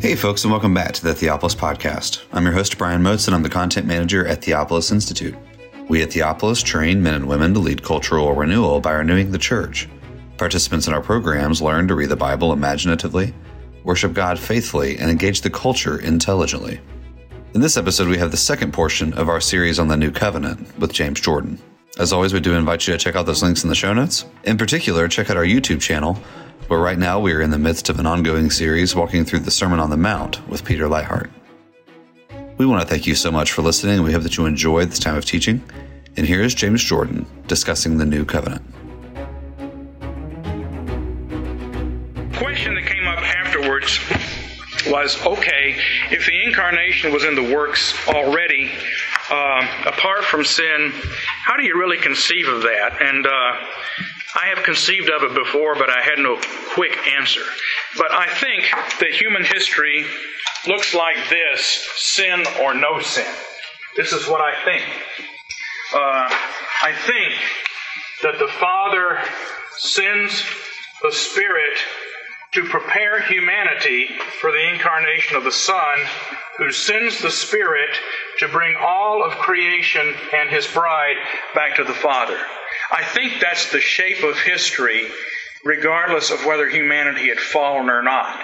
Hey, folks, and welcome back to the Theopolis Podcast. I'm your host, Brian Moats, and I'm the content manager at Theopolis Institute. We at Theopolis train men and women to lead cultural renewal by renewing the church. Participants in our programs learn to read the Bible imaginatively, worship God faithfully, and engage the culture intelligently. In this episode, we have the second portion of our series on the New Covenant with James Jordan. As always, we do invite you to check out those links in the show notes. In particular, check out our YouTube channel but right now we are in the midst of an ongoing series walking through the Sermon on the Mount with Peter Leithart. We want to thank you so much for listening, we hope that you enjoyed this time of teaching. And here is James Jordan discussing the New Covenant. question that came up afterwards was okay, if the incarnation was in the works already, uh, apart from sin, how do you really conceive of that? And uh, I have conceived of it before, but I had no quick answer. But I think that human history looks like this sin or no sin. This is what I think. Uh, I think that the Father sends the Spirit to prepare humanity for the incarnation of the Son, who sends the Spirit to bring all of creation and His bride back to the Father. I think that's the shape of history, regardless of whether humanity had fallen or not.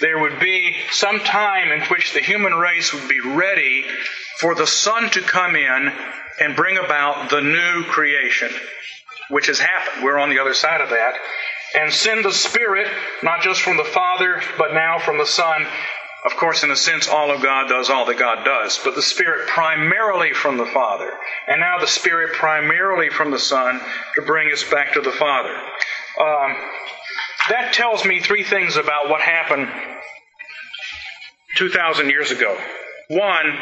There would be some time in which the human race would be ready for the Son to come in and bring about the new creation, which has happened. We're on the other side of that. And send the Spirit, not just from the Father, but now from the Son, of course, in a sense, all of God does all that God does, but the Spirit primarily from the Father, and now the Spirit primarily from the Son to bring us back to the Father. Um, that tells me three things about what happened 2,000 years ago. One,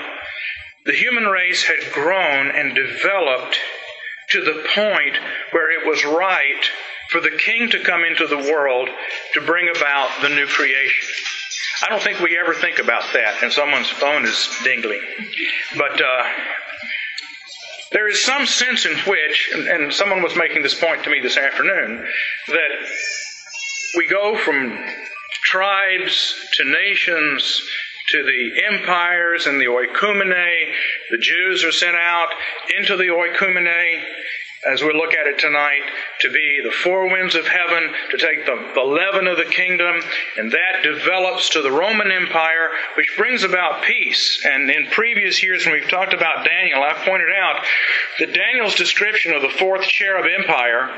the human race had grown and developed to the point where it was right for the King to come into the world to bring about the new creation. I don't think we ever think about that, and someone's phone is dingling. But uh, there is some sense in which, and, and someone was making this point to me this afternoon, that we go from tribes to nations to the empires and the oikumene. The Jews are sent out into the oikumene as we look at it tonight, to be the four winds of heaven, to take the, the leaven of the kingdom, and that develops to the Roman Empire, which brings about peace. And in previous years, when we've talked about Daniel, I've pointed out that Daniel's description of the fourth cherub empire,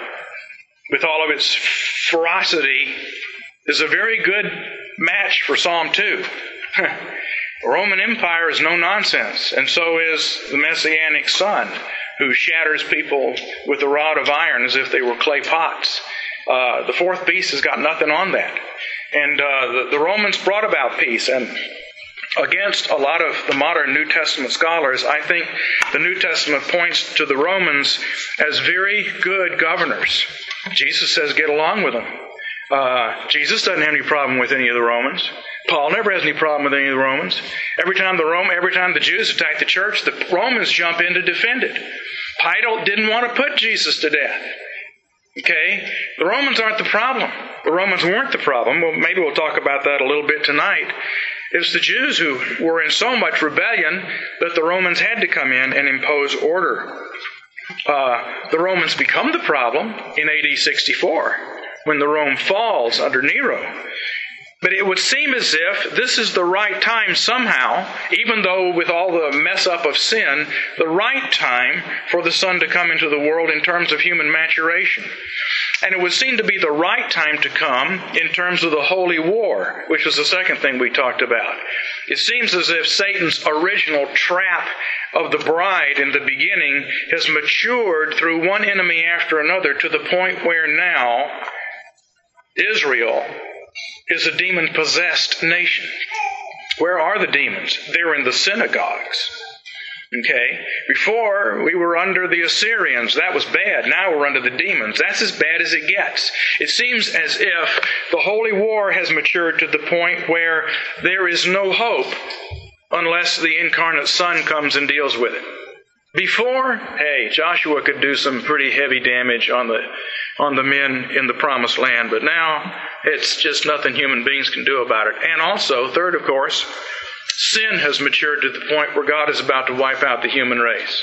with all of its ferocity, is a very good match for Psalm 2. the Roman Empire is no nonsense, and so is the Messianic Son who shatters people with a rod of iron as if they were clay pots. Uh, the fourth beast has got nothing on that. And uh, the, the Romans brought about peace. And against a lot of the modern New Testament scholars, I think the New Testament points to the Romans as very good governors. Jesus says, get along with them. Uh, Jesus doesn't have any problem with any of the Romans. Paul never has any problem with any of the Romans. Every time the Rome, every time the Jews attack the church, the Romans jump in to defend it. Pilate didn't want to put Jesus to death. Okay? The Romans aren't the problem. The Romans weren't the problem. Well, maybe we'll talk about that a little bit tonight. It's the Jews who were in so much rebellion that the Romans had to come in and impose order. Uh, the Romans become the problem in AD 64 when the Rome falls under Nero. But it would seem as if this is the right time somehow, even though with all the mess up of sin, the right time for the Son to come into the world in terms of human maturation. And it would seem to be the right time to come in terms of the holy war, which was the second thing we talked about. It seems as if Satan's original trap of the bride in the beginning has matured through one enemy after another to the point where now Israel is a demon possessed nation. Where are the demons? They're in the synagogues. Okay? Before, we were under the Assyrians. That was bad. Now we're under the demons. That's as bad as it gets. It seems as if the holy war has matured to the point where there is no hope unless the incarnate Son comes and deals with it. Before, hey, Joshua could do some pretty heavy damage on the on the men in the promised land, but now it's just nothing human beings can do about it. And also, third, of course, sin has matured to the point where God is about to wipe out the human race.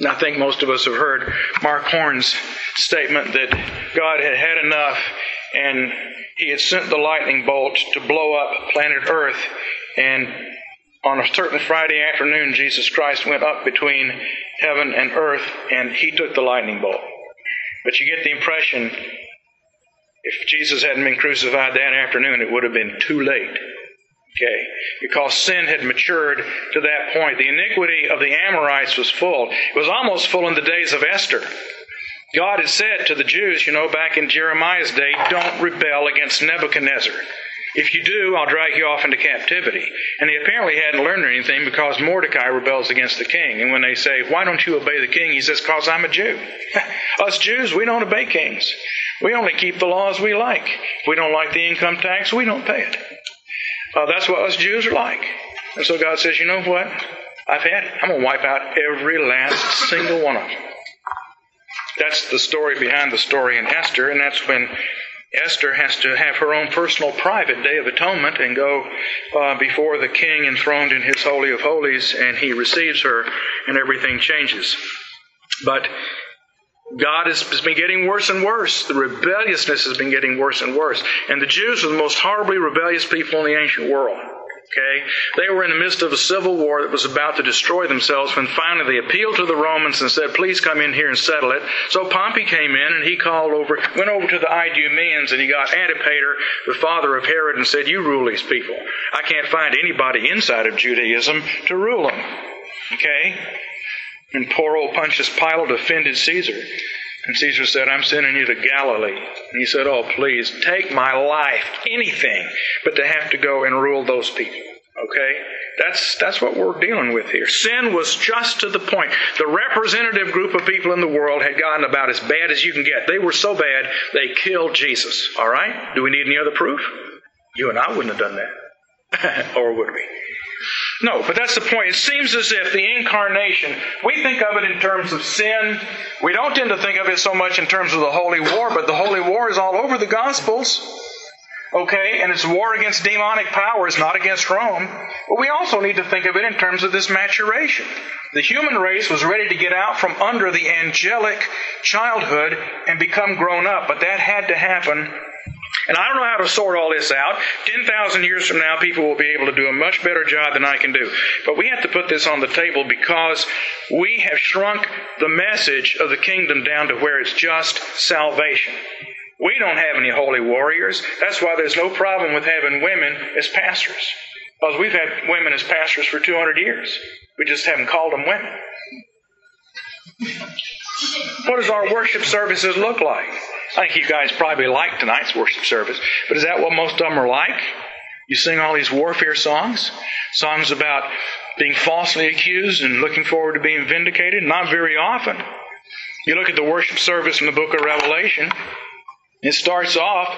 And I think most of us have heard Mark Horne's statement that God had had enough and he had sent the lightning bolt to blow up planet Earth. And on a certain Friday afternoon, Jesus Christ went up between heaven and earth and he took the lightning bolt. But you get the impression if Jesus hadn't been crucified that afternoon, it would have been too late. Okay. Because sin had matured to that point. The iniquity of the Amorites was full. It was almost full in the days of Esther. God had said to the Jews, you know, back in Jeremiah's day, don't rebel against Nebuchadnezzar. If you do, I'll drag you off into captivity. And they apparently hadn't learned anything because Mordecai rebels against the king. And when they say, Why don't you obey the king? He says, Because I'm a Jew. Us Jews, we don't obey kings. We only keep the laws we like. If we don't like the income tax, we don't pay it. Uh, that's what us Jews are like. And so God says, You know what? I've had it. I'm going to wipe out every last single one of them. That's the story behind the story in Esther, and that's when Esther has to have her own personal private day of atonement and go uh, before the king enthroned in his Holy of Holies, and he receives her, and everything changes. But God has, been getting worse and worse. The rebelliousness has been getting worse and worse. And the Jews were the most horribly rebellious people in the ancient world. Okay? They were in the midst of a civil war that was about to destroy themselves when finally they appealed to the Romans and said, please come in here and settle it. So Pompey came in and he called over, went over to the Idumeans and he got Antipater, the father of Herod, and said, you rule these people. I can't find anybody inside of Judaism to rule them. Okay? And poor old Pontius Pilate offended Caesar. And Caesar said, I'm sending you to Galilee. And he said, Oh, please, take my life, anything, but to have to go and rule those people. Okay? That's, that's what we're dealing with here. Sin was just to the point. The representative group of people in the world had gotten about as bad as you can get. They were so bad, they killed Jesus. All right? Do we need any other proof? You and I wouldn't have done that. or would we? No, but that's the point. It seems as if the incarnation, we think of it in terms of sin. We don't tend to think of it so much in terms of the holy war, but the holy war is all over the Gospels. Okay, and it's war against demonic powers, not against Rome. But we also need to think of it in terms of this maturation. The human race was ready to get out from under the angelic childhood and become grown up, but that had to happen and I don't know how to sort all this out. 10,000 years from now, people will be able to do a much better job than I can do. But we have to put this on the table because we have shrunk the message of the kingdom down to where it's just salvation. We don't have any holy warriors. That's why there's no problem with having women as pastors. Because we've had women as pastors for 200 years. We just haven't called them women. What does our worship services look like? I think you guys probably like tonight's worship service, but is that what most of them are like? You sing all these warfare songs, songs about being falsely accused and looking forward to being vindicated. Not very often. You look at the worship service in the book of Revelation, it starts off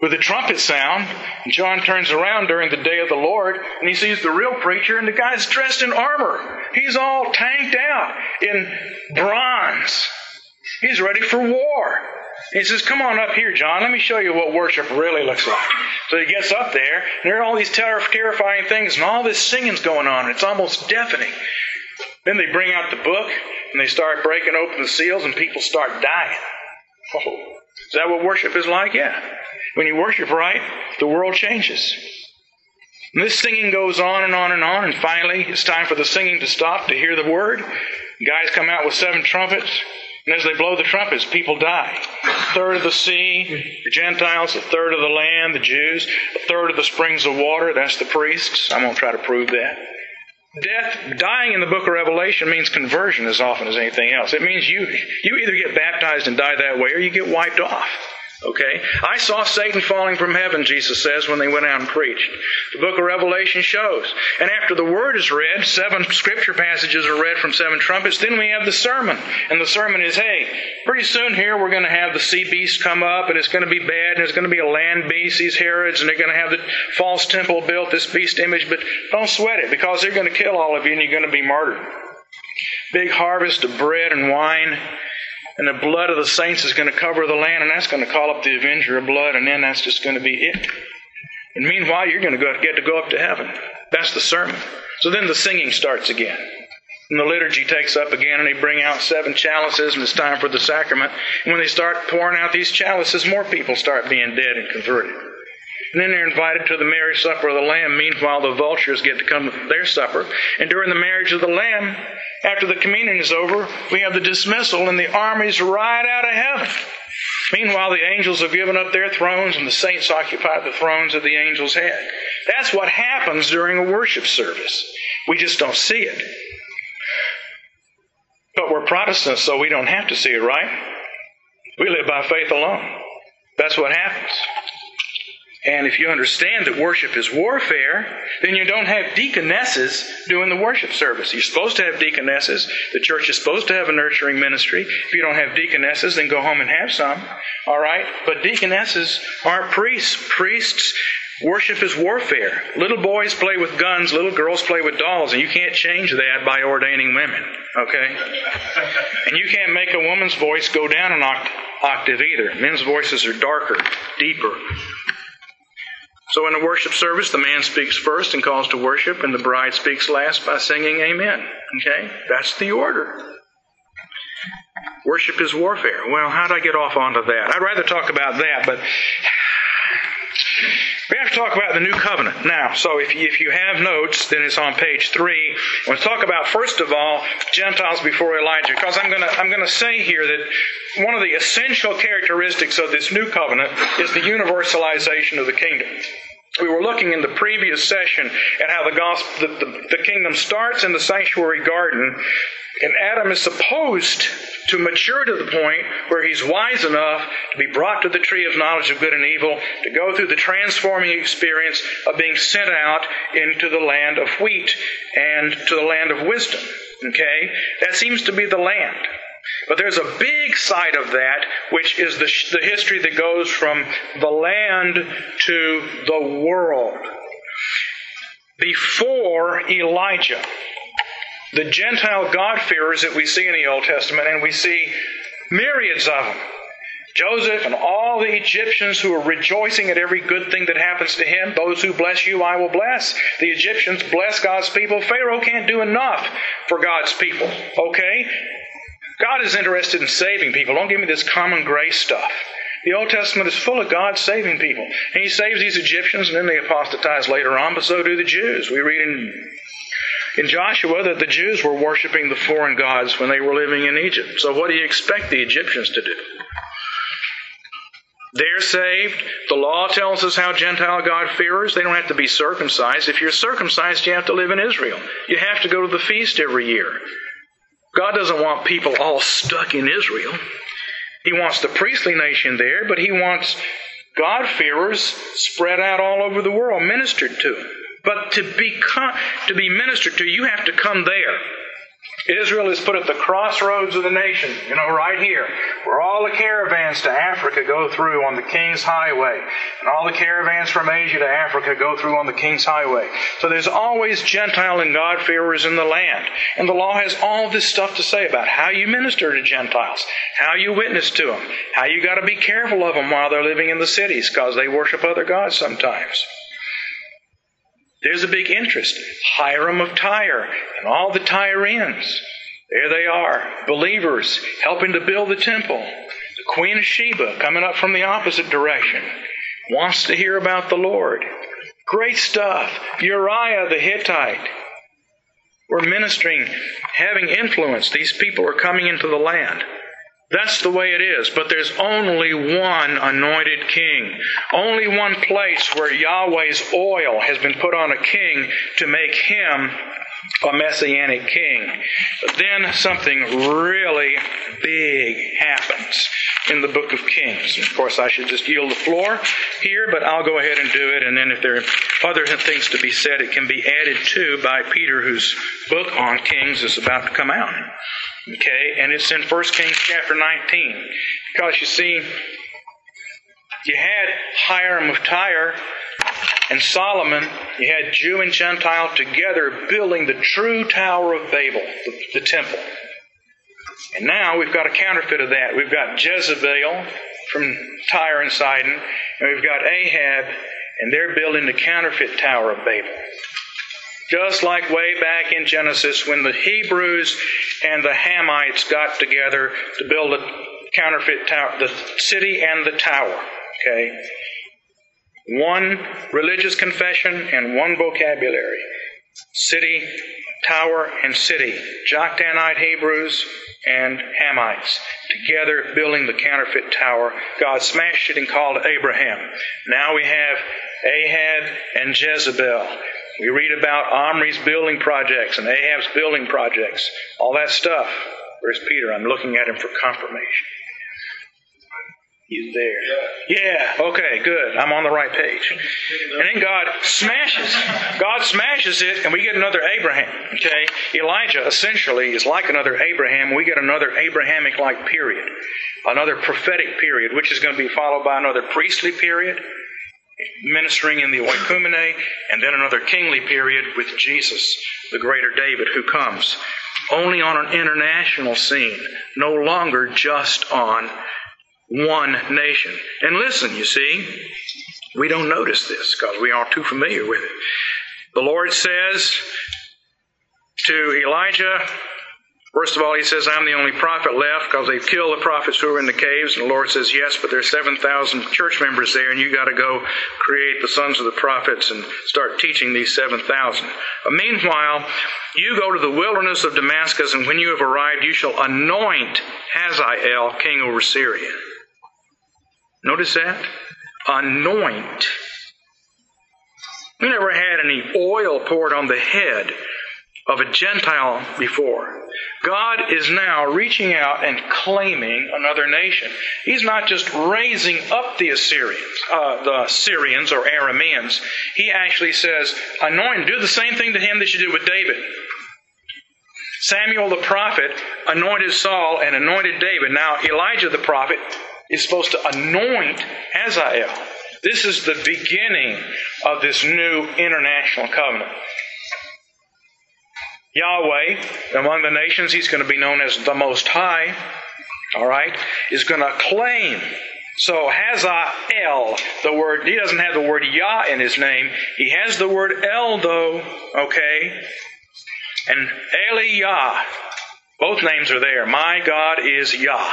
with a trumpet sound. John turns around during the day of the Lord and he sees the real preacher, and the guy's dressed in armor. He's all tanked out in bronze. He's ready for war. He says, Come on up here, John. Let me show you what worship really looks like. So he gets up there, and there are all these terrifying things, and all this singing's going on. It's almost deafening. Then they bring out the book, and they start breaking open the seals, and people start dying. Oh, is that what worship is like? Yeah. When you worship right, the world changes. And this singing goes on and on and on, and finally it's time for the singing to stop to hear the word. Guys come out with seven trumpets. And as they blow the trumpets, people die. A third of the sea, the Gentiles, a third of the land, the Jews, a third of the springs of water, that's the priests. I'm going to try to prove that. Death, dying in the book of Revelation means conversion as often as anything else. It means you, you either get baptized and die that way or you get wiped off. Okay? I saw Satan falling from heaven, Jesus says, when they went out and preached. The book of Revelation shows. And after the word is read, seven scripture passages are read from seven trumpets, then we have the sermon. And the sermon is, hey, pretty soon here we're going to have the sea beast come up, and it's going to be bad, and there's going to be a land beast, these Herods, and they're going to have the false temple built, this beast image, but don't sweat it, because they're going to kill all of you, and you're going to be martyred. big harvest of bread and wine, and the blood of the saints is going to cover the land, and that's going to call up the avenger of blood, and then that's just going to be it. And meanwhile, you're going to get to go up to heaven. That's the sermon. So then the singing starts again. And the liturgy takes up again, and they bring out seven chalices, and it's time for the sacrament. And when they start pouring out these chalices, more people start being dead and converted. And then they're invited to the marriage supper of the Lamb. Meanwhile, the vultures get to come to their supper. And during the marriage of the Lamb, after the communion is over, we have the dismissal, and the armies ride out of heaven. Meanwhile, the angels have given up their thrones, and the saints occupy the thrones of the angels' head. That's what happens during a worship service. We just don't see it. But we're Protestants, so we don't have to see it, right? We live by faith alone. That's what happens. And if you understand that worship is warfare, then you don't have deaconesses doing the worship service. You're supposed to have deaconesses. The church is supposed to have a nurturing ministry. If you don't have deaconesses, then go home and have some. All right? But deaconesses aren't priests. Priests Worship is warfare. Little boys play with guns, little girls play with dolls, and you can't change that by ordaining women, okay? And you can't make a woman's voice go down an octave either. Men's voices are darker, deeper. So in a worship service, the man speaks first and calls to worship, and the bride speaks last by singing Amen. Okay? That's the order. Worship is warfare. Well, how did I get off onto that? I'd rather talk about that, but we have to talk about the new covenant now. So if you, if you have notes, then it's on page three. We'll talk about first of all Gentiles before Elijah, because I'm going to I'm going to say here that one of the essential characteristics of this new covenant is the universalization of the kingdom. We were looking in the previous session at how the gospel, the, the, the kingdom starts in the sanctuary garden, and Adam is supposed to mature to the point where he's wise enough to be brought to the tree of knowledge of good and evil, to go through the transforming experience of being sent out into the land of wheat and to the land of wisdom. Okay? That seems to be the land. But there's a big side of that, which is the, the history that goes from the land to the world. Before Elijah, the Gentile God-fearers that we see in the Old Testament, and we see myriads of them. Joseph and all the Egyptians who are rejoicing at every good thing that happens to him. Those who bless you, I will bless. The Egyptians bless God's people. Pharaoh can't do enough for God's people. Okay? God is interested in saving people. Don't give me this common grace stuff. The Old Testament is full of God saving people. And He saves these Egyptians and then they apostatize later on, but so do the Jews. We read in in Joshua that the Jews were worshiping the foreign gods when they were living in Egypt. So what do you expect the Egyptians to do? They're saved. The law tells us how Gentile God-fearers, they don't have to be circumcised. If you're circumcised, you have to live in Israel. You have to go to the feast every year. God doesn't want people all stuck in Israel. He wants the priestly nation there, but He wants God-fearers spread out all over the world, ministered to. But to be, to be ministered to, you have to come there. Israel is put at the crossroads of the nation, you know, right here, where all the caravans to Africa go through on the King's Highway, and all the caravans from Asia to Africa go through on the King's Highway. So there's always Gentile and God-fearers in the land. And the law has all this stuff to say about how you minister to Gentiles, how you witness to them, how you got to be careful of them while they're living in the cities, because they worship other gods sometimes. There's a big interest. Hiram of Tyre and all the Tyrians. There they are, believers helping to build the temple. The Queen of Sheba coming up from the opposite direction wants to hear about the Lord. Great stuff. Uriah the Hittite. We're ministering, having influence. These people are coming into the land. That's the way it is. But there's only one anointed king. Only one place where Yahweh's oil has been put on a king to make him a messianic king. But then something really big happens in the book of Kings. Of course, I should just yield the floor here, but I'll go ahead and do it. And then if there are other things to be said, it can be added to by Peter, whose book on Kings is about to come out. Okay, and it's in 1 Kings chapter 19. Because you see, you had Hiram of Tyre And Solomon, you had Jew and Gentile together building the true Tower of Babel, the, the temple. And now we've got a counterfeit of that. We've got Jezebel from Tyre and Sidon, and we've got Ahab, and they're building the counterfeit Tower of Babel. Just like way back in Genesis when the Hebrews and the Hamites got together to build a counterfeit tower, the city and the tower. Okay? One religious confession and one vocabulary. City, tower, and city. Joktanite Hebrews and Hamites together building the counterfeit tower. God smashed it and called Abraham. Now we have Ahab and Jezebel. We read about Omri's building projects and Ahab's building projects, all that stuff. Where's Peter? I'm looking at him for confirmation. He's there. Yeah, okay, good. I'm on the right page. And then God smashes. God smashes it, and we get another Abraham. Okay? Elijah essentially is like another Abraham. We get another Abrahamic like period. Another prophetic period, which is going to be followed by another priestly period, ministering in the oikumene, and then another kingly period with Jesus, the greater David, who comes. Only on an international scene, no longer just on one nation. And listen, you see, we don't notice this because we aren't too familiar with it. The Lord says to Elijah, First of all, he says, I'm the only prophet left because they've killed the prophets who were in the caves. And the Lord says, Yes, but there's 7,000 church members there, and you got to go create the sons of the prophets and start teaching these 7,000. But uh, meanwhile, you go to the wilderness of Damascus, and when you have arrived, you shall anoint Hazael king over Syria. Notice that? Anoint. We never had any oil poured on the head of a Gentile before. God is now reaching out and claiming another nation. He's not just raising up the Assyrians, uh, the Syrians or Arameans. He actually says, anoint, do the same thing to him that you did with David. Samuel the prophet anointed Saul and anointed David. Now, Elijah the prophet is supposed to anoint Hazael. This is the beginning of this new international covenant. Yahweh, among the nations, he's going to be known as the Most High, all right, is going to claim. So Hazael, the word, he doesn't have the word Yah in his name. He has the word El, though, okay? And Eli both names are there. My God is Yah.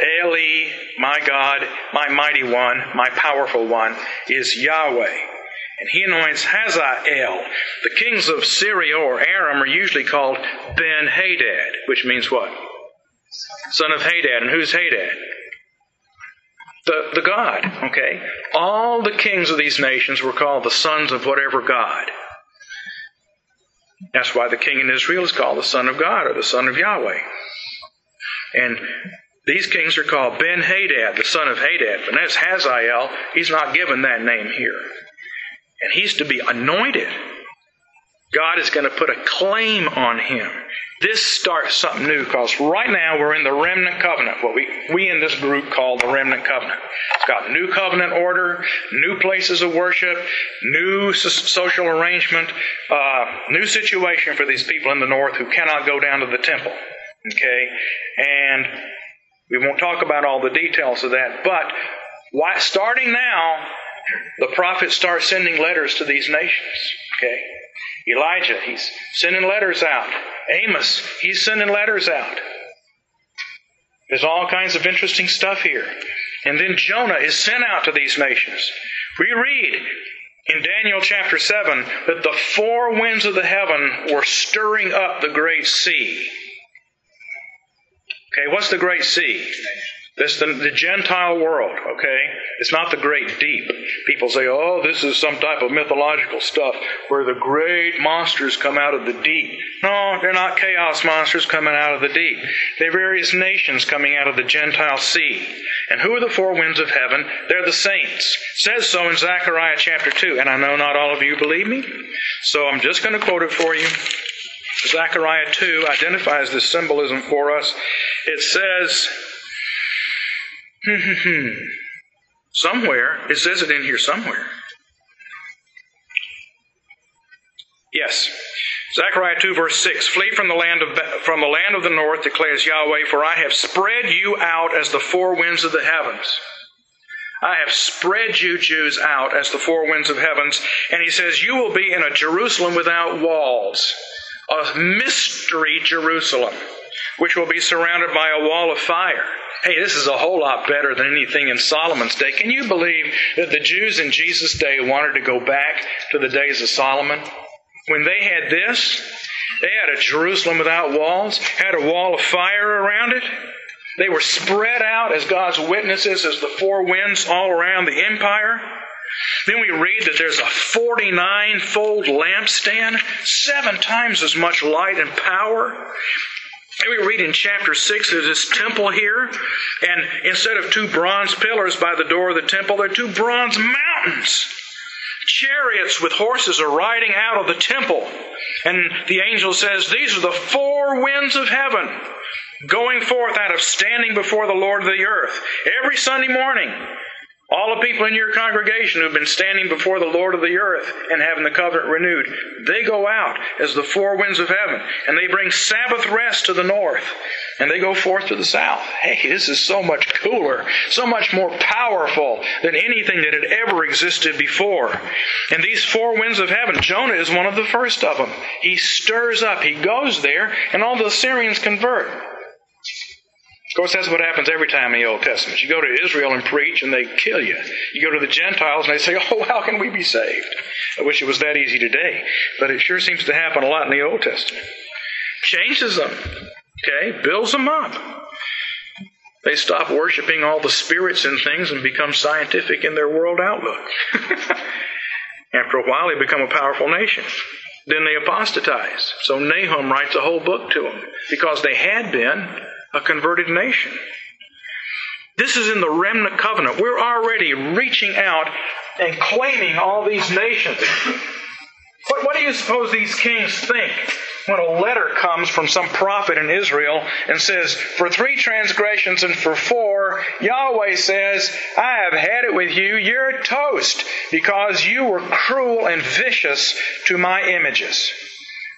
Eli, my God, my mighty one, my powerful one, is Yahweh. And he anoints Hazael. The kings of Syria or Aram are usually called Ben Hadad, which means what? Son of Hadad. And who's Hadad? The, the God, okay? All the kings of these nations were called the sons of whatever God. That's why the king in Israel is called the son of God or the son of Yahweh. And these kings are called Ben Hadad, the son of Hadad, but that's Hazael. He's not given that name here. And he's to be anointed. God is going to put a claim on him. This starts something new because right now we're in the remnant covenant, what we, we in this group call the remnant covenant. It's got new covenant order, new places of worship, new social arrangement, uh, new situation for these people in the north who cannot go down to the temple. Okay? And we won't talk about all the details of that, but why, starting now, the prophets start sending letters to these nations. Okay? Elijah, he's sending letters out. Amos, he's sending letters out. There's all kinds of interesting stuff here. And then Jonah is sent out to these nations. We read in Daniel chapter 7 that the four winds of the heaven were stirring up the great sea. Okay, what's the great sea? This the, the Gentile world, okay? It's not the great deep. People say, oh, this is some type of mythological stuff where the great monsters come out of the deep. No, they're not chaos monsters coming out of the deep. They're various nations coming out of the Gentile sea. And who are the four winds of heaven? They're the saints. Says so in Zechariah chapter 2. And I know not all of you believe me, so I'm just going to quote it for you. Zechariah 2 identifies this symbolism for us. It says, Hmm, hmm, hmm. somewhere, it says it in here somewhere. Yes. Zechariah 2 verse 6, Flee from the land of, from the land of the north, declares Yahweh, for I have spread you out as the four winds of the heavens. I have spread you Jews out as the four winds of heavens. And he says, you will be in a Jerusalem without walls, a mystery Jerusalem, which will be surrounded by a wall of fire. Hey, this is a whole lot better than anything in Solomon's day. Can you believe that the Jews in Jesus' day wanted to go back to the days of Solomon? When they had this, they had a Jerusalem without walls, had a wall of fire around it. They were spread out as God's witnesses, as the four winds all around the empire. Then we read that there's a 49 fold lampstand, seven times as much light and power. And we read in chapter 6 of this temple here, and instead of two bronze pillars by the door of the temple, there are two bronze mountains. Chariots with horses are riding out of the temple. And the angel says, These are the four winds of heaven going forth out of standing before the Lord of the earth. Every Sunday morning, all the people in your congregation who've been standing before the Lord of the earth and having the covenant renewed, they go out as the four winds of heaven, and they bring Sabbath rest to the north, and they go forth to the south. Hey, this is so much cooler, so much more powerful than anything that had ever existed before. And these four winds of heaven, Jonah is one of the first of them. He stirs up, he goes there, and all the Assyrians convert. Of course, that's what happens every time in the Old Testament. You go to Israel and preach, and they kill you. You go to the Gentiles, and they say, Oh, how can we be saved? I wish it was that easy today, but it sure seems to happen a lot in the Old Testament. Changes them, okay? Builds them up. They stop worshiping all the spirits and things and become scientific in their world outlook. After a while, they become a powerful nation. Then they apostatize. So Nahum writes a whole book to them because they had been a converted nation. This is in the remnant covenant. We're already reaching out and claiming all these nations. But what do you suppose these kings think when a letter comes from some prophet in Israel and says, For three transgressions and for four, Yahweh says, I have had it with you, you're toast, because you were cruel and vicious to my images.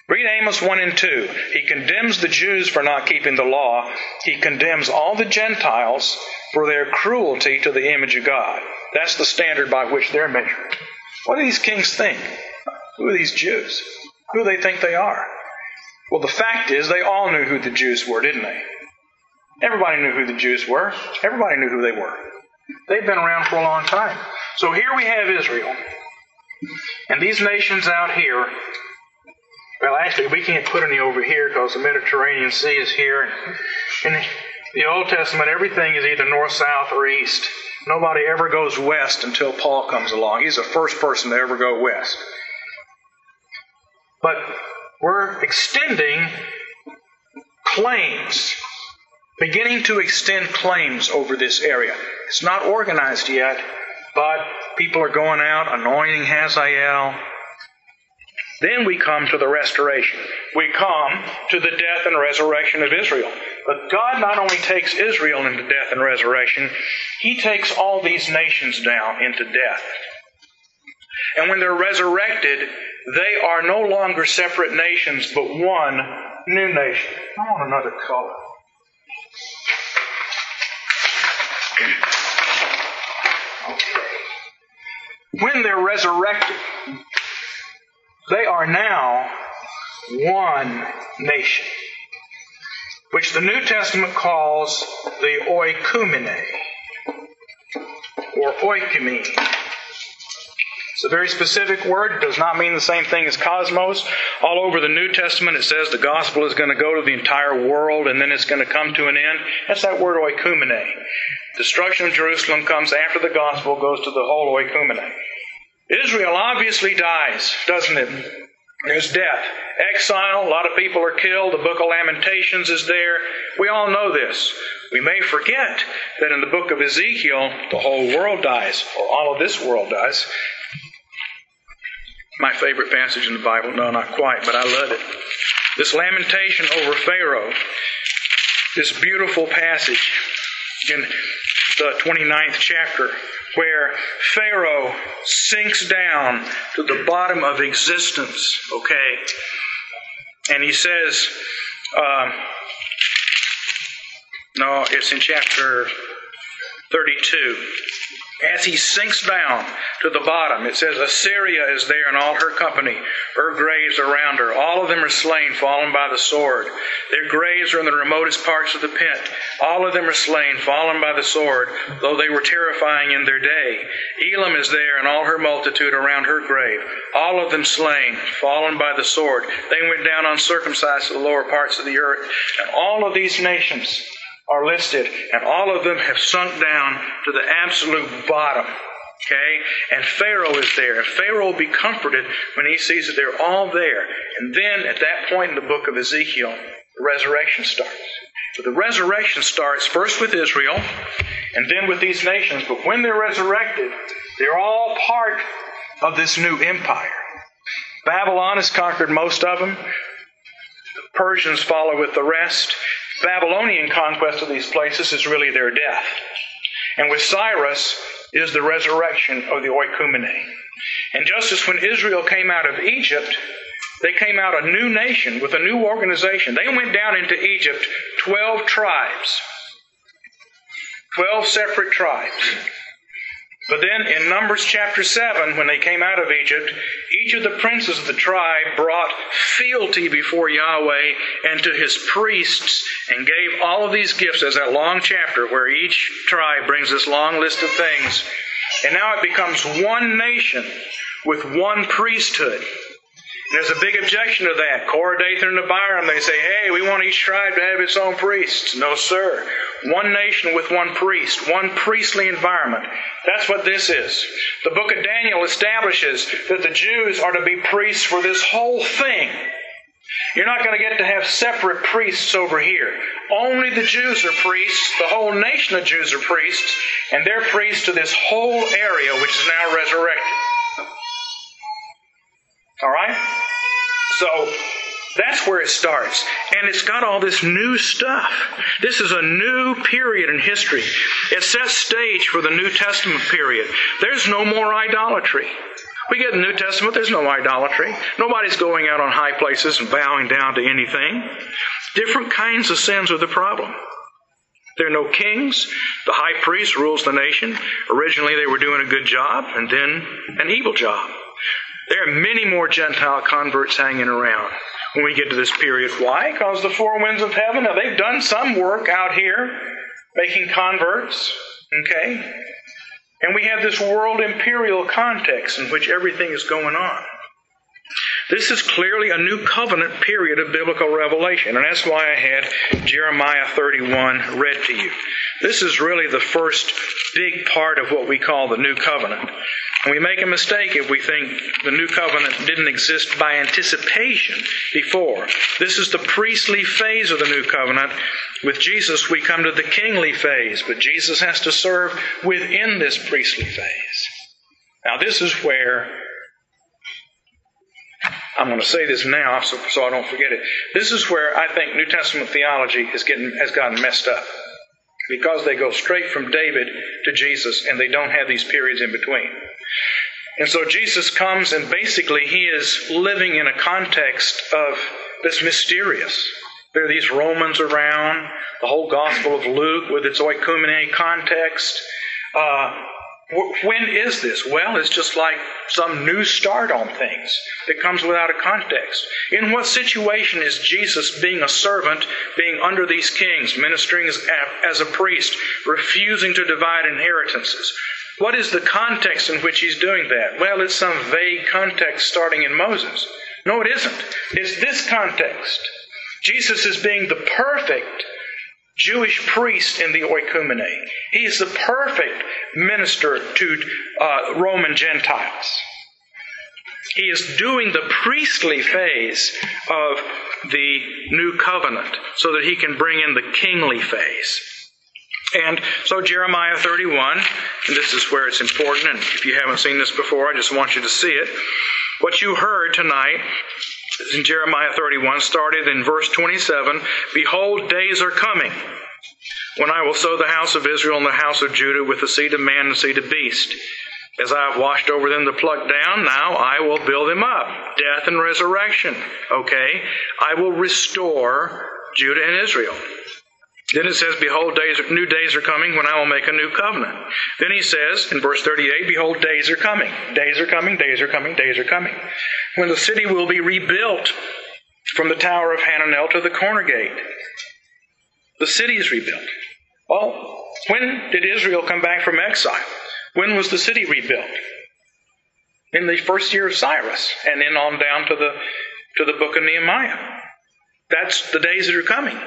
Read Amos 1 and 2. He condemns the Jews for not keeping the law. He condemns all the Gentiles for their cruelty to the image of God. That's the standard by which they're measured. What do these kings think? Who are these Jews? Who do they think they are? Well, the fact is, they all knew who the Jews were, didn't they? Everybody knew who the Jews were. Everybody knew who they were. They've been around for a long time. So here we have Israel. And these nations out here well, actually, we can't put any over here because the Mediterranean Sea is here. In the Old Testament, everything is either north, south, or east. Nobody ever goes west until Paul comes along. He's the first person to ever go west. But we're extending claims, beginning to extend claims over this area. It's not organized yet, but people are going out anointing Hazael, then we come to the restoration. We come to the death and resurrection of Israel. But God not only takes Israel into death and resurrection, He takes all these nations down into death. And when they're resurrected, they are no longer separate nations, but one new nation. I want another color. Okay. When they're resurrected, they are now one nation, which the New Testament calls the oikumene, or oikoumene. It's a very specific word. It does not mean the same thing as cosmos. All over the New Testament, it says the gospel is going to go to the entire world and then it's going to come to an end. That's that word oikumene. Destruction of Jerusalem comes after the gospel goes to the whole oikumene. Israel obviously dies, doesn't it? There's death, exile, a lot of people are killed, the book of Lamentations is there. We all know this. We may forget that in the book of Ezekiel, the whole world dies, or all of this world dies. My favorite passage in the Bible. No, not quite, but I love it. This lamentation over Pharaoh, this beautiful passage. in the 29th chapter, where Pharaoh sinks down to the bottom of existence, okay? And he says, uh, no, it's in chapter 32 as he sinks down to the bottom, it says, Assyria is there and all her company, her graves around her. All of them are slain, fallen by the sword. Their graves are in the remotest parts of the pit. All of them are slain, fallen by the sword, though they were terrifying in their day. Elam is there and all her multitude around her grave. All of them slain, fallen by the sword. They went down uncircumcised to the lower parts of the earth. And all of these nations are listed, and all of them have sunk down to the absolute bottom. Okay? And Pharaoh is there. And Pharaoh will be comforted when he sees that they're all there. And then at that point in the book of Ezekiel, the resurrection starts. So the resurrection starts first with Israel and then with these nations. But when they're resurrected, they're all part of this new empire. Babylon has conquered most of them. The Persians follow with the rest. Babylonian conquest of these places is really their death. And with Cyrus is the resurrection of the oikumene. And just as when Israel came out of Egypt, they came out a new nation with a new organization. They went down into Egypt 12 tribes, 12 separate tribes. But then in Numbers chapter 7, when they came out of Egypt, each of the princes of the tribe brought fealty before Yahweh and to his priests and gave all of these gifts as that long chapter where each tribe brings this long list of things. And now it becomes one nation with one priesthood. There's a big objection to that. Korah, Dathan, and Abiram, they say, hey, we want each tribe to have its own priests. No, sir. One nation with one priest, one priestly environment. That's what this is. The book of Daniel establishes that the Jews are to be priests for this whole thing. You're not going to get to have separate priests over here. Only the Jews are priests. The whole nation of Jews are priests, and they're priests to this whole area which is now resurrected. All right? So that's where it starts. And it's got all this new stuff. This is a new period in history. It sets stage for the New Testament period. There's no more idolatry. We get the New Testament, there's no idolatry. Nobody's going out on high places and bowing down to anything. Different kinds of sins are the problem. There are no kings. The high priest rules the nation. Originally, they were doing a good job, and then an evil job. There are many more Gentile converts hanging around when we get to this period. Why? Because the four winds of heaven, now they've done some work out here making converts, okay? And we have this world imperial context in which everything is going on. This is clearly a new covenant period of biblical revelation, and that's why I had Jeremiah 31 read to you. This is really the first big part of what we call the new covenant. And we make a mistake if we think the new covenant didn't exist by anticipation before. This is the priestly phase of the new covenant. With Jesus, we come to the kingly phase, but Jesus has to serve within this priestly phase. Now, this is where I'm going to say this now so, so I don't forget it. This is where I think New Testament theology is getting, has gotten messed up. Because they go straight from David to Jesus and they don't have these periods in between. And so Jesus comes and basically he is living in a context of this mysterious. There are these Romans around, the whole Gospel of Luke with its oikumene context. Uh, when is this? Well, it's just like some new start on things that comes without a context. In what situation is Jesus being a servant, being under these kings, ministering as, as a priest, refusing to divide inheritances? What is the context in which he's doing that? Well, it's some vague context starting in Moses. No, it isn't. It's this context. Jesus is being the perfect Jewish priest in the oikumene. He's the perfect minister to uh, Roman Gentiles. He is doing the priestly phase of the new covenant so that he can bring in the kingly phase. And so Jeremiah 31, and this is where it's important, and if you haven't seen this before, I just want you to see it. What you heard tonight is in Jeremiah 31 started in verse 27 Behold, days are coming when I will sow the house of Israel and the house of Judah with the seed of man and seed of beast. As I have washed over them to pluck down, now I will build them up. Death and resurrection. Okay? I will restore Judah and Israel. Then it says, Behold, days, new days are coming when I will make a new covenant. Then he says in verse 38, Behold, days are coming. Days are coming, days are coming, days are coming. When the city will be rebuilt from the tower of Hananel to the corner gate. The city is rebuilt. Well, when did Israel come back from exile? When was the city rebuilt? In the first year of Cyrus, and then on down to the to the book of Nehemiah. That's the days that are coming.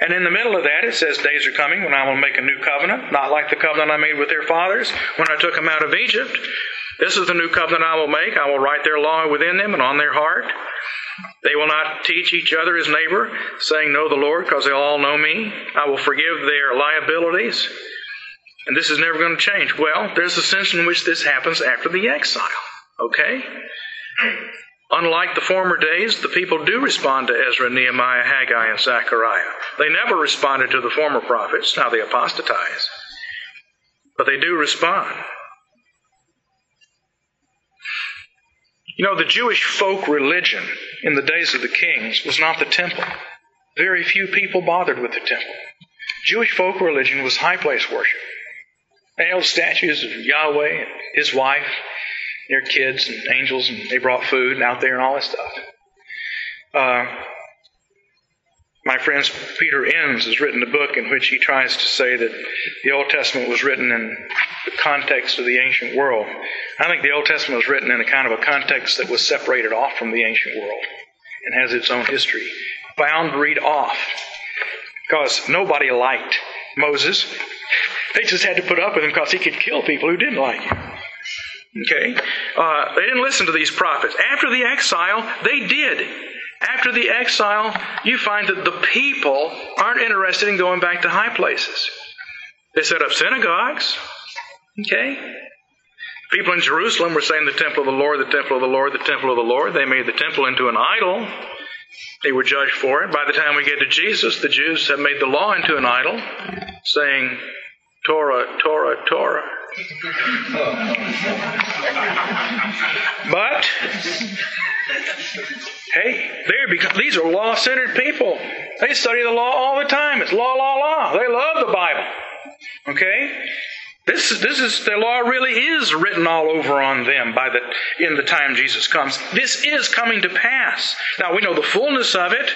And in the middle of that, it says, Days are coming when I will make a new covenant, not like the covenant I made with their fathers when I took them out of Egypt. This is the new covenant I will make. I will write their law within them and on their heart. They will not teach each other as neighbor, saying, Know the Lord, because they'll all know me. I will forgive their liabilities. And this is never going to change. Well, there's a sense in which this happens after the exile. Okay? Unlike the former days, the people do respond to Ezra, Nehemiah, Haggai, and Zechariah. They never responded to the former prophets. Now they apostatize. But they do respond. You know, the Jewish folk religion in the days of the kings was not the temple. Very few people bothered with the temple. Jewish folk religion was high place worship. They held statues of Yahweh and his wife, their kids and angels, and they brought food and out there and all that stuff. Uh, my friend Peter Enns has written a book in which he tries to say that the Old Testament was written in the context of the ancient world. I think the Old Testament was written in a kind of a context that was separated off from the ancient world and has its own history, boundaried off. Because nobody liked Moses. They just had to put up with him because he could kill people who didn't like him. Okay? Uh, they didn't listen to these prophets. After the exile, they did. After the exile, you find that the people aren't interested in going back to high places. They set up synagogues. Okay? People in Jerusalem were saying the temple of the Lord, the temple of the Lord, the temple of the Lord. They made the temple into an idol. They were judged for it. By the time we get to Jesus, the Jews have made the law into an idol, saying, Torah, Torah, Torah. But hey, they're because these are law-centered people. They study the law all the time. It's law, law, law. They love the Bible. Okay? This, this is the law really is written all over on them by the in the time Jesus comes. This is coming to pass. Now we know the fullness of it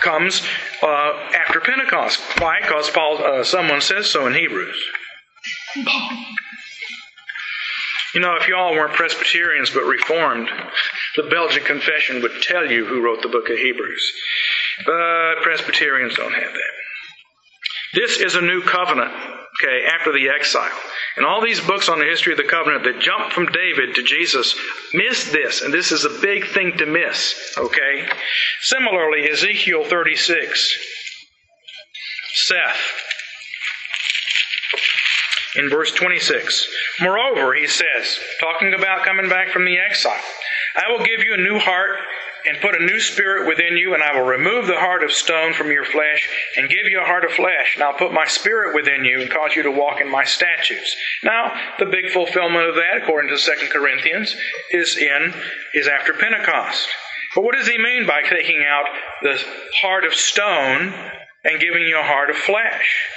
comes uh, after Pentecost. Why? Because Paul, uh, someone says so in Hebrews. You know, if y'all weren't Presbyterians but Reformed, the Belgic Confession would tell you who wrote the book of Hebrews. But Presbyterians don't have that. This is a new covenant, okay, after the exile. And all these books on the history of the covenant that jump from David to Jesus miss this, and this is a big thing to miss, okay? Similarly, Ezekiel 36, Seth, in verse 26. Moreover, he says, talking about coming back from the exile, I will give you a new heart and put a new spirit within you, and I will remove the heart of stone from your flesh and give you a heart of flesh, and I'll put my spirit within you and cause you to walk in my statutes. Now, the big fulfillment of that, according to 2 Corinthians, is in is after Pentecost. But what does he mean by taking out the heart of stone and giving you a heart of flesh?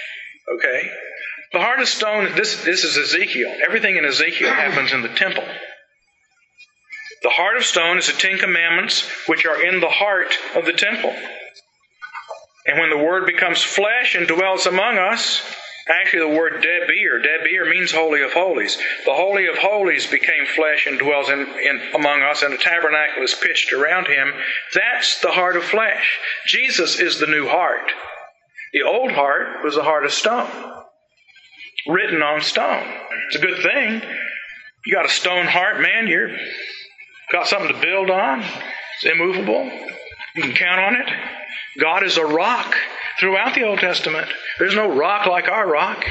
Okay? The heart of stone, this, this is Ezekiel. Everything in Ezekiel happens in the temple. The heart of stone is the Ten Commandments, which are in the heart of the temple. And when the Word becomes flesh and dwells among us, actually the word Debir, Debir means Holy of Holies. The Holy of Holies became flesh and dwells in, in, among us, and a tabernacle is pitched around him. That's the heart of flesh. Jesus is the new heart. The old heart was a heart of stone, written on stone. It's a good thing. You got a stone heart, man, you're Got something to build on? It's immovable. You can count on it. God is a rock throughout the Old Testament. There's no rock like our rock.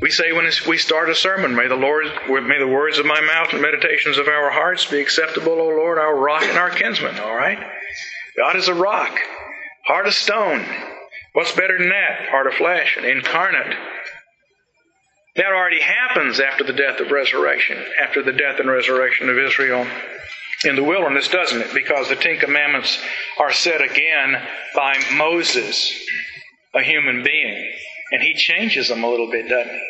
We say when we start a sermon, may the Lord, may the words of my mouth and meditations of our hearts be acceptable, O Lord, our rock and our kinsman. All right? God is a rock, heart of stone. What's better than that? Part of flesh and incarnate. That already happens after the death of resurrection, after the death and resurrection of Israel in the wilderness, doesn't it? Because the Ten Commandments are said again by Moses, a human being. And he changes them a little bit, doesn't he?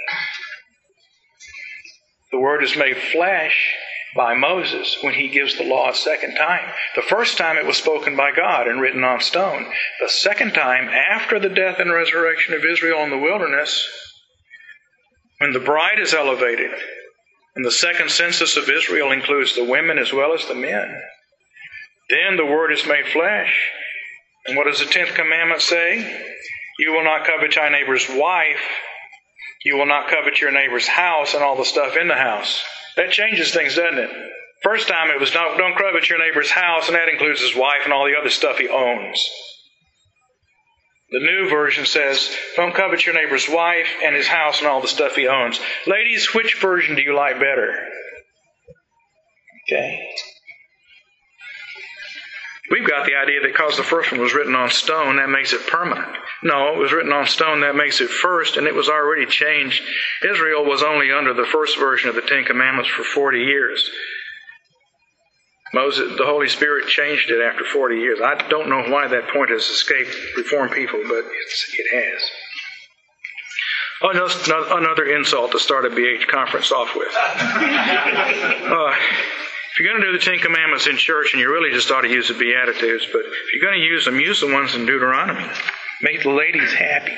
The Word is made flesh by Moses when he gives the law a second time. The first time it was spoken by God and written on stone. The second time, after the death and resurrection of Israel in the wilderness, when the bride is elevated, and the second census of Israel includes the women as well as the men, then the Word is made flesh. And what does the tenth commandment say? You will not covet thy neighbor's wife. You will not covet your neighbor's house and all the stuff in the house. That changes things, doesn't it? First time it was don't, don't covet your neighbor's house, and that includes his wife and all the other stuff he owns. The new version says, don't covet your neighbor's wife and his house and all the stuff he owns. Ladies, which version do you like better? Okay. We've got the idea that because the first one was written on stone, that makes it permanent. No, it was written on stone, that makes it first, and it was already changed. Israel was only under the first version of the Ten Commandments for 40 years. Moses, the Holy Spirit changed it after 40 years. I don't know why that point has escaped Reformed people, but it has. Oh, another insult to start a BH conference off with. Uh, if you're going to do the Ten Commandments in church, and you really just ought to use the Beatitudes, but if you're going to use them, use the ones in Deuteronomy. Make the ladies happy.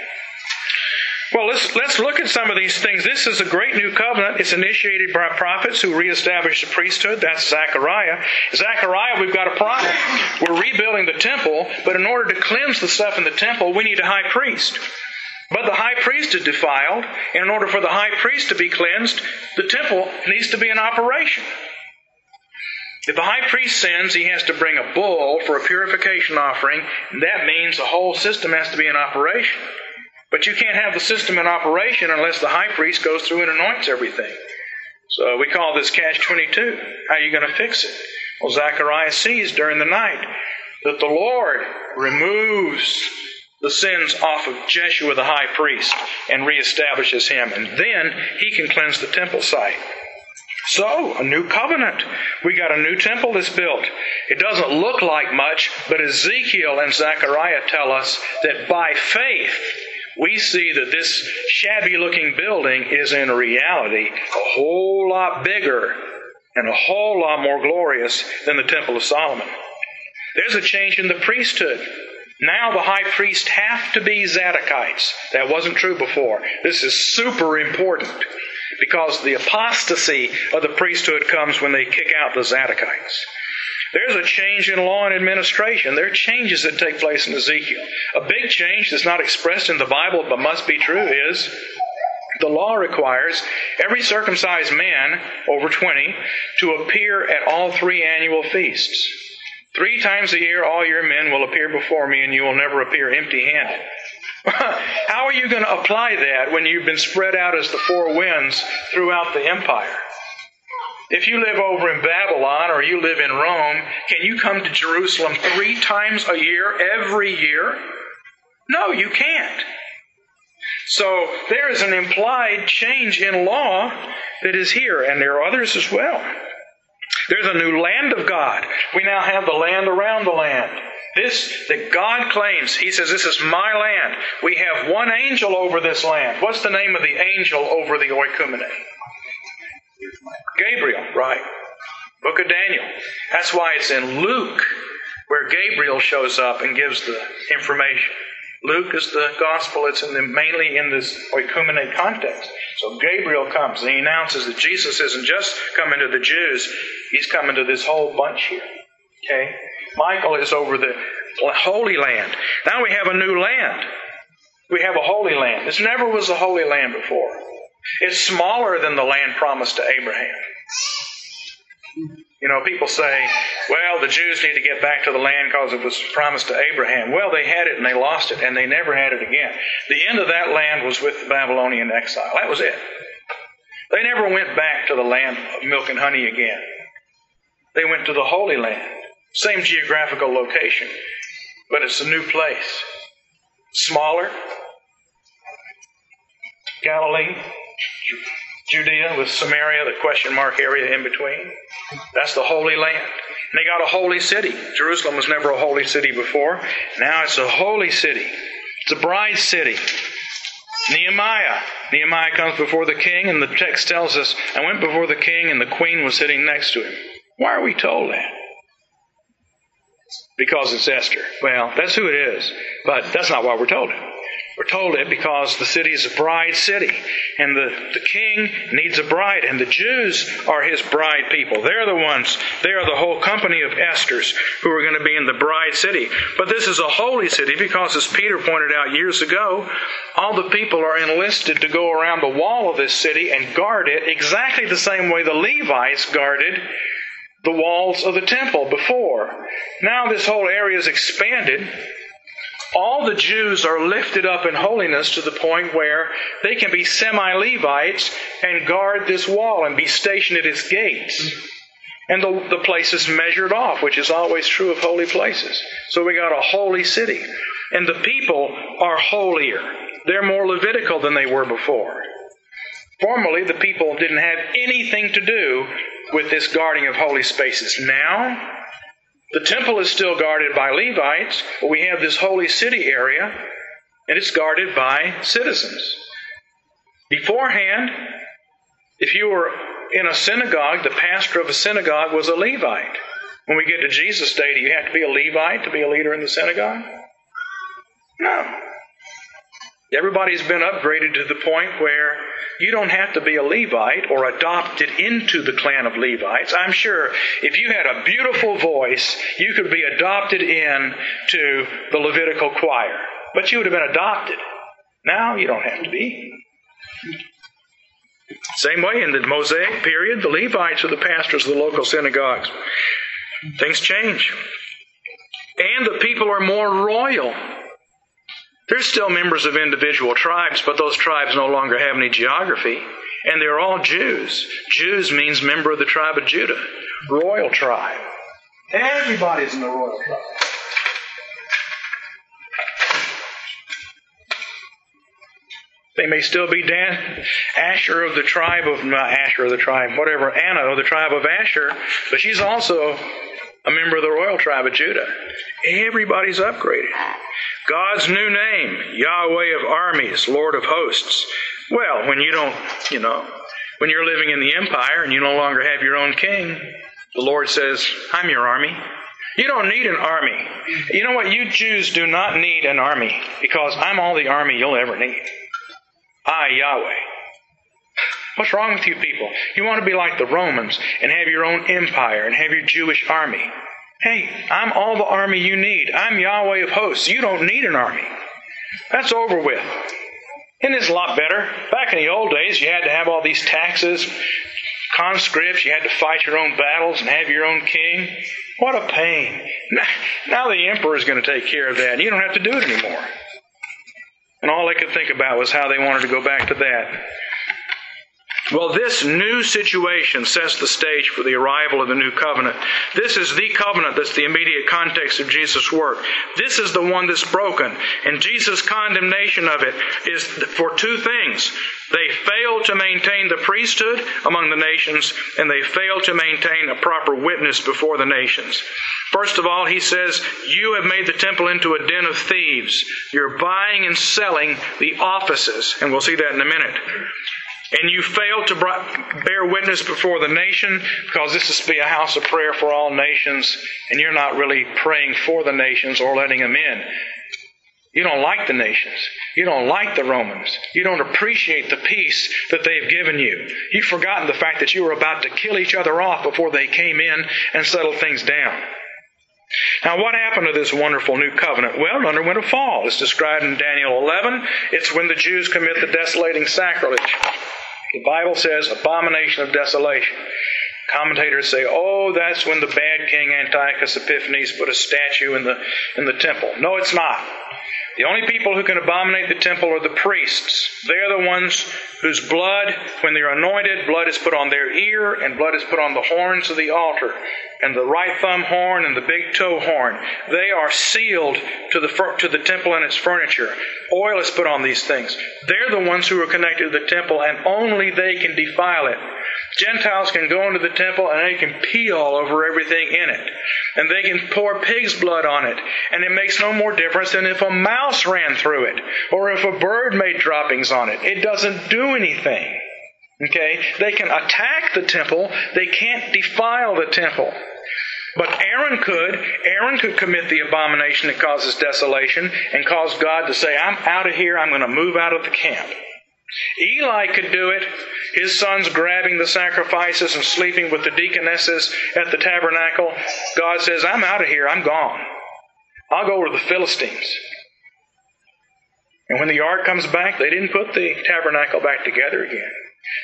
Well, let's, let's look at some of these things. This is a great new covenant. It's initiated by prophets who reestablished the priesthood. That's Zechariah. Zechariah, we've got a problem. We're rebuilding the temple, but in order to cleanse the stuff in the temple, we need a high priest. But the high priest is defiled, and in order for the high priest to be cleansed, the temple needs to be in operation. If the high priest sins, he has to bring a bull for a purification offering. and That means the whole system has to be in operation. But you can't have the system in operation unless the high priest goes through and anoints everything. So we call this catch 22. How are you going to fix it? Well, Zechariah sees during the night that the Lord removes the sins off of Jeshua the high priest and reestablishes him. And then he can cleanse the temple site. So, a new covenant. We got a new temple that's built. It doesn't look like much, but Ezekiel and Zechariah tell us that by faith, we see that this shabby looking building is in reality a whole lot bigger and a whole lot more glorious than the Temple of Solomon. There's a change in the priesthood. Now the high priest have to be Zadokites. That wasn't true before. This is super important because the apostasy of the priesthood comes when they kick out the Zadokites. There's a change in law and administration. There are changes that take place in Ezekiel. A big change that's not expressed in the Bible but must be true is the law requires every circumcised man over 20 to appear at all three annual feasts. Three times a year, all your men will appear before me, and you will never appear empty handed. How are you going to apply that when you've been spread out as the four winds throughout the empire? If you live over in Babylon or you live in Rome, can you come to Jerusalem three times a year, every year? No, you can't. So there is an implied change in law that is here, and there are others as well. There's a new land of God. We now have the land around the land. This that God claims, He says, This is my land. We have one angel over this land. What's the name of the angel over the oikumene? Gabriel, right. Book of Daniel. That's why it's in Luke where Gabriel shows up and gives the information. Luke is the gospel. It's in the, mainly in this oikumene context. So Gabriel comes and he announces that Jesus isn't just coming to the Jews, he's coming to this whole bunch here. Okay? Michael is over the Holy Land. Now we have a new land. We have a Holy Land. This never was a Holy Land before. It's smaller than the land promised to Abraham. You know, people say, well, the Jews need to get back to the land because it was promised to Abraham. Well, they had it and they lost it and they never had it again. The end of that land was with the Babylonian exile. That was it. They never went back to the land of milk and honey again. They went to the Holy Land. Same geographical location, but it's a new place. smaller. Galilee, Judea with Samaria, the question mark area in between. That's the Holy Land. And they got a holy city. Jerusalem was never a holy city before. Now it's a holy city. It's a bride city. Nehemiah. Nehemiah comes before the king, and the text tells us, I went before the king, and the queen was sitting next to him. Why are we told that? Because it's Esther. Well, that's who it is, but that's not why we're told it. We're told it because the city is a bride city, and the, the king needs a bride, and the Jews are his bride people. They're the ones, they are the whole company of Esther's who are going to be in the bride city. But this is a holy city because, as Peter pointed out years ago, all the people are enlisted to go around the wall of this city and guard it exactly the same way the Levites guarded the walls of the temple before. Now this whole area is expanded all the Jews are lifted up in holiness to the point where they can be semi Levites and guard this wall and be stationed at its gates. And the, the place is measured off, which is always true of holy places. So we got a holy city. And the people are holier. They're more Levitical than they were before. Formerly, the people didn't have anything to do with this guarding of holy spaces. Now, the temple is still guarded by Levites, but we have this holy city area, and it's guarded by citizens. Beforehand, if you were in a synagogue, the pastor of a synagogue was a Levite. When we get to Jesus' day, do you have to be a Levite to be a leader in the synagogue? No. Everybody's been upgraded to the point where you don't have to be a Levite or adopted into the clan of Levites. I'm sure if you had a beautiful voice, you could be adopted in to the Levitical choir. But you would have been adopted. Now you don't have to be. Same way in the Mosaic period, the Levites are the pastors of the local synagogues. Things change. And the people are more royal. They're still members of individual tribes, but those tribes no longer have any geography. And they're all Jews. Jews means member of the tribe of Judah, royal tribe. Everybody's in the royal tribe. They may still be Dan, Asher of the tribe of, not Asher of the tribe, whatever, Anna of the tribe of Asher, but she's also a member of the royal tribe of Judah. Everybody's upgraded. God's new name, Yahweh of armies, Lord of hosts. Well, when you don't, you know, when you're living in the empire and you no longer have your own king, the Lord says, I'm your army. You don't need an army. You know what? You Jews do not need an army because I'm all the army you'll ever need. I, Yahweh. What's wrong with you people? You want to be like the Romans and have your own empire and have your Jewish army. Hey, I'm all the army you need. I'm Yahweh of hosts. You don't need an army. That's over with. And it's a lot better. Back in the old days, you had to have all these taxes, conscripts, you had to fight your own battles and have your own king. What a pain. Now the emperor is going to take care of that, you don't have to do it anymore. And all they could think about was how they wanted to go back to that. Well, this new situation sets the stage for the arrival of the new covenant. This is the covenant that's the immediate context of Jesus' work. This is the one that's broken. And Jesus' condemnation of it is for two things. They fail to maintain the priesthood among the nations, and they fail to maintain a proper witness before the nations. First of all, he says, You have made the temple into a den of thieves. You're buying and selling the offices. And we'll see that in a minute and you fail to bear witness before the nation because this is to be a house of prayer for all nations and you're not really praying for the nations or letting them in. You don't like the nations. You don't like the Romans. You don't appreciate the peace that they've given you. You've forgotten the fact that you were about to kill each other off before they came in and settled things down. Now, what happened to this wonderful new covenant? Well, it underwent a fall. It's described in Daniel 11. It's when the Jews commit the desolating sacrilege. The Bible says abomination of desolation. Commentators say, oh, that's when the bad king Antiochus Epiphanes put a statue in the, in the temple. No, it's not. The only people who can abominate the temple are the priests. They're the ones whose blood, when they're anointed, blood is put on their ear and blood is put on the horns of the altar, and the right thumb horn and the big toe horn. They are sealed to the, to the temple and its furniture. Oil is put on these things. They're the ones who are connected to the temple, and only they can defile it. Gentiles can go into the temple and they can pee all over everything in it. And they can pour pig's blood on it. And it makes no more difference than if a mouse ran through it or if a bird made droppings on it. It doesn't do anything. Okay? They can attack the temple, they can't defile the temple. But Aaron could. Aaron could commit the abomination that causes desolation and cause God to say, I'm out of here, I'm going to move out of the camp. Eli could do it. His sons grabbing the sacrifices and sleeping with the deaconesses at the tabernacle. God says, I'm out of here. I'm gone. I'll go to the Philistines. And when the ark comes back, they didn't put the tabernacle back together again.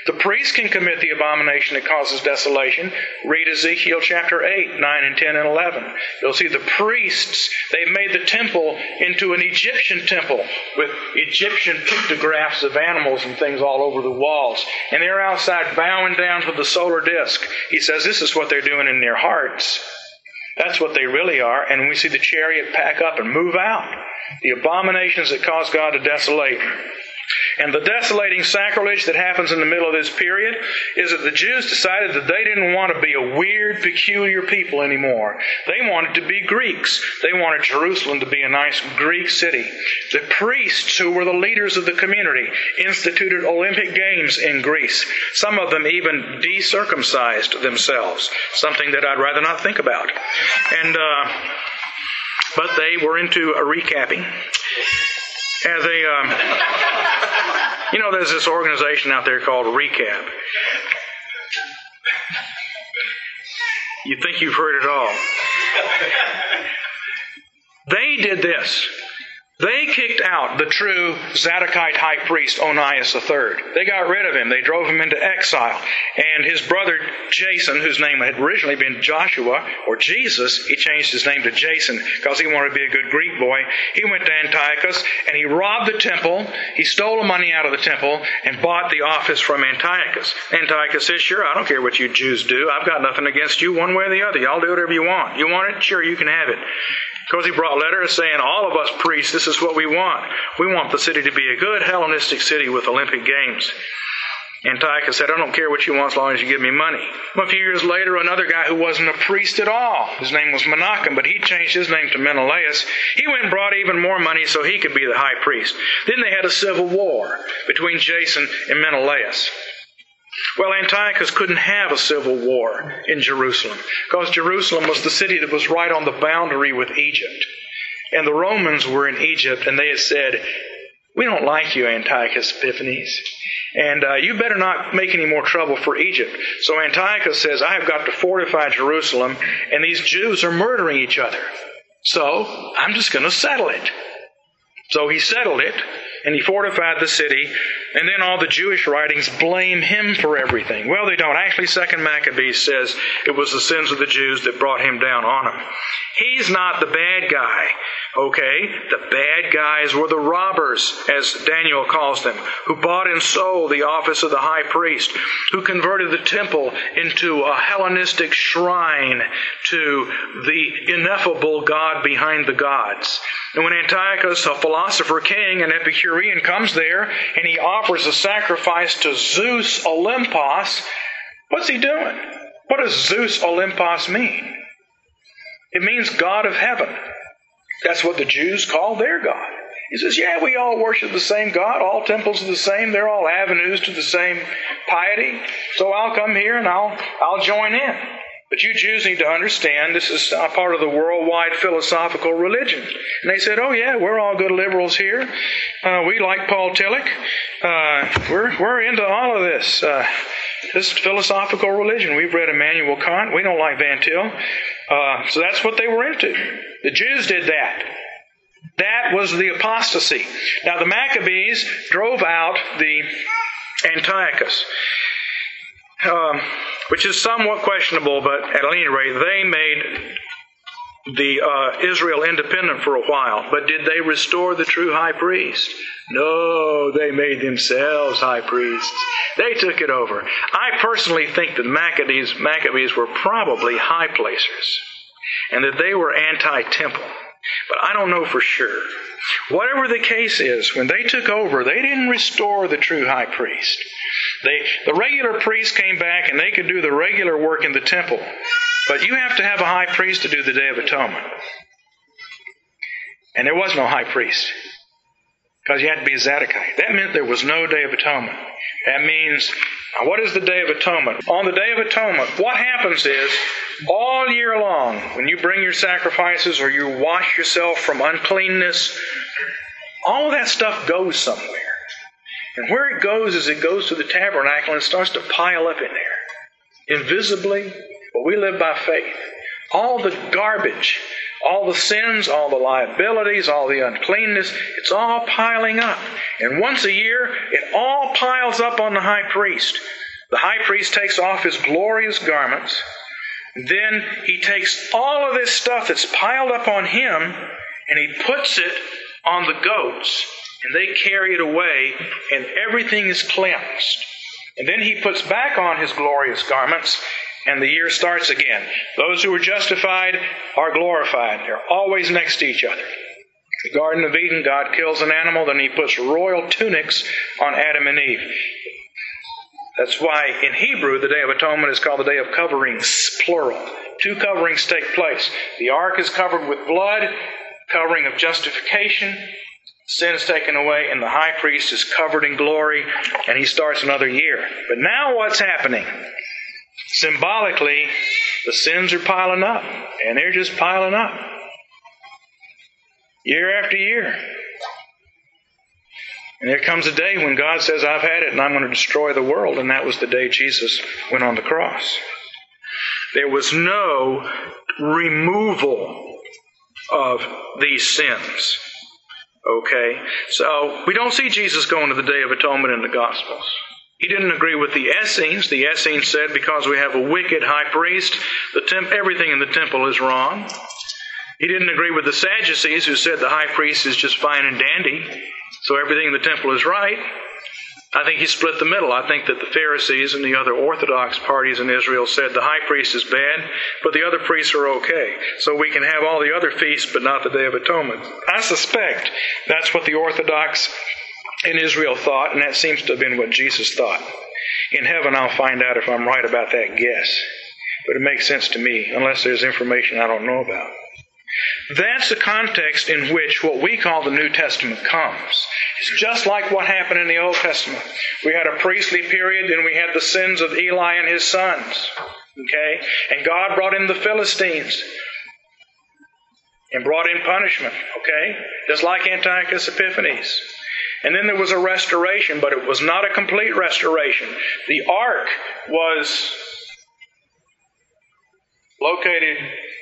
The priest can commit the abomination that causes desolation. Read Ezekiel chapter 8, 9, and 10, and 11. You'll see the priests, they've made the temple into an Egyptian temple with Egyptian pictographs of animals and things all over the walls. And they're outside bowing down to the solar disk. He says this is what they're doing in their hearts. That's what they really are. And we see the chariot pack up and move out. The abominations that cause God to desolate. And the desolating sacrilege that happens in the middle of this period is that the Jews decided that they didn't want to be a weird, peculiar people anymore. They wanted to be Greeks. They wanted Jerusalem to be a nice Greek city. The priests, who were the leaders of the community, instituted Olympic Games in Greece. Some of them even decircumcised themselves, something that I'd rather not think about. And, uh, but they were into a recapping. Um, you know, there's this organization out there called Recap. You think you've heard it all. They did this. They kicked out the true Zadokite high priest Onias III. They got rid of him. They drove him into exile. And his brother Jason, whose name had originally been Joshua or Jesus, he changed his name to Jason because he wanted to be a good Greek boy. He went to Antiochus and he robbed the temple. He stole the money out of the temple and bought the office from Antiochus. Antiochus says, Sure, I don't care what you Jews do. I've got nothing against you one way or the other. Y'all do whatever you want. You want it? Sure, you can have it. Because he brought letters saying, All of us priests, this is what we want. We want the city to be a good Hellenistic city with Olympic Games. Antiochus said, I don't care what you want as long as you give me money. Well, a few years later, another guy who wasn't a priest at all, his name was Menachem, but he changed his name to Menelaus. He went and brought even more money so he could be the high priest. Then they had a civil war between Jason and Menelaus. Well, Antiochus couldn't have a civil war in Jerusalem because Jerusalem was the city that was right on the boundary with Egypt. And the Romans were in Egypt and they had said, We don't like you, Antiochus Epiphanes. And uh, you better not make any more trouble for Egypt. So Antiochus says, I have got to fortify Jerusalem, and these Jews are murdering each other. So I'm just going to settle it. So he settled it, and he fortified the city, and then all the Jewish writings blame him for everything. Well, they don't. Actually, Second Maccabees says it was the sins of the Jews that brought him down on him. He's not the bad guy, okay? The bad guys were the robbers, as Daniel calls them, who bought and sold the office of the high priest, who converted the temple into a Hellenistic shrine to the ineffable God behind the gods. And when Antiochus, a philosopher king, an Epicurean, comes there and he offers a sacrifice to Zeus Olympos, what's he doing? What does Zeus Olympos mean? It means God of heaven. That's what the Jews call their God. He says, Yeah, we all worship the same God. All temples are the same. They're all avenues to the same piety. So I'll come here and I'll, I'll join in. But you Jews need to understand this is a part of the worldwide philosophical religion. And they said, oh, yeah, we're all good liberals here. Uh, we like Paul Tillich. Uh, we're, we're into all of this. Uh, this philosophical religion. We've read Immanuel Kant. We don't like Van Til. Uh, so that's what they were into. The Jews did that. That was the apostasy. Now, the Maccabees drove out the Antiochus. Um, which is somewhat questionable, but at any rate, they made the uh, Israel independent for a while, but did they restore the true high priest? No, they made themselves high priests. They took it over. I personally think that Maccabees, Maccabees were probably high placers and that they were anti temple. But I don't know for sure. Whatever the case is, when they took over, they didn't restore the true high priest. They, the regular priests came back and they could do the regular work in the temple. But you have to have a high priest to do the Day of Atonement. And there was no high priest. Because you had to be a Zadokite. That meant there was no Day of Atonement. That means, what is the Day of Atonement? On the Day of Atonement, what happens is, all year long, when you bring your sacrifices or you wash yourself from uncleanness, all of that stuff goes somewhere. And where it goes is it goes to the tabernacle and it starts to pile up in there. Invisibly, but we live by faith. All the garbage, all the sins, all the liabilities, all the uncleanness, it's all piling up. And once a year, it all piles up on the high priest. The high priest takes off his glorious garments. Then he takes all of this stuff that's piled up on him and he puts it on the goats. And they carry it away, and everything is cleansed. And then he puts back on his glorious garments and the year starts again. Those who are justified are glorified. They're always next to each other. The Garden of Eden, God kills an animal, then he puts royal tunics on Adam and Eve. That's why in Hebrew the Day of Atonement is called the Day of Coverings, plural. Two coverings take place. The ark is covered with blood, covering of justification. Sin is taken away, and the high priest is covered in glory, and he starts another year. But now what's happening? Symbolically, the sins are piling up, and they're just piling up. Year after year. And there comes a day when God says, I've had it and I'm going to destroy the world. And that was the day Jesus went on the cross. There was no removal of these sins. Okay? So we don't see Jesus going to the Day of Atonement in the Gospels. He didn't agree with the Essenes. The Essenes said because we have a wicked high priest, the temp- everything in the temple is wrong. He didn't agree with the Sadducees who said the high priest is just fine and dandy, so everything in the temple is right. I think he split the middle. I think that the Pharisees and the other Orthodox parties in Israel said the high priest is bad, but the other priests are okay. So we can have all the other feasts, but not the Day of Atonement. I suspect that's what the Orthodox in Israel thought, and that seems to have been what Jesus thought. In heaven, I'll find out if I'm right about that guess. But it makes sense to me, unless there's information I don't know about. That's the context in which what we call the New Testament comes. It's just like what happened in the Old Testament. We had a priestly period, then we had the sins of Eli and his sons. Okay? And God brought in the Philistines and brought in punishment. Okay? Just like Antiochus Epiphanes. And then there was a restoration, but it was not a complete restoration. The ark was located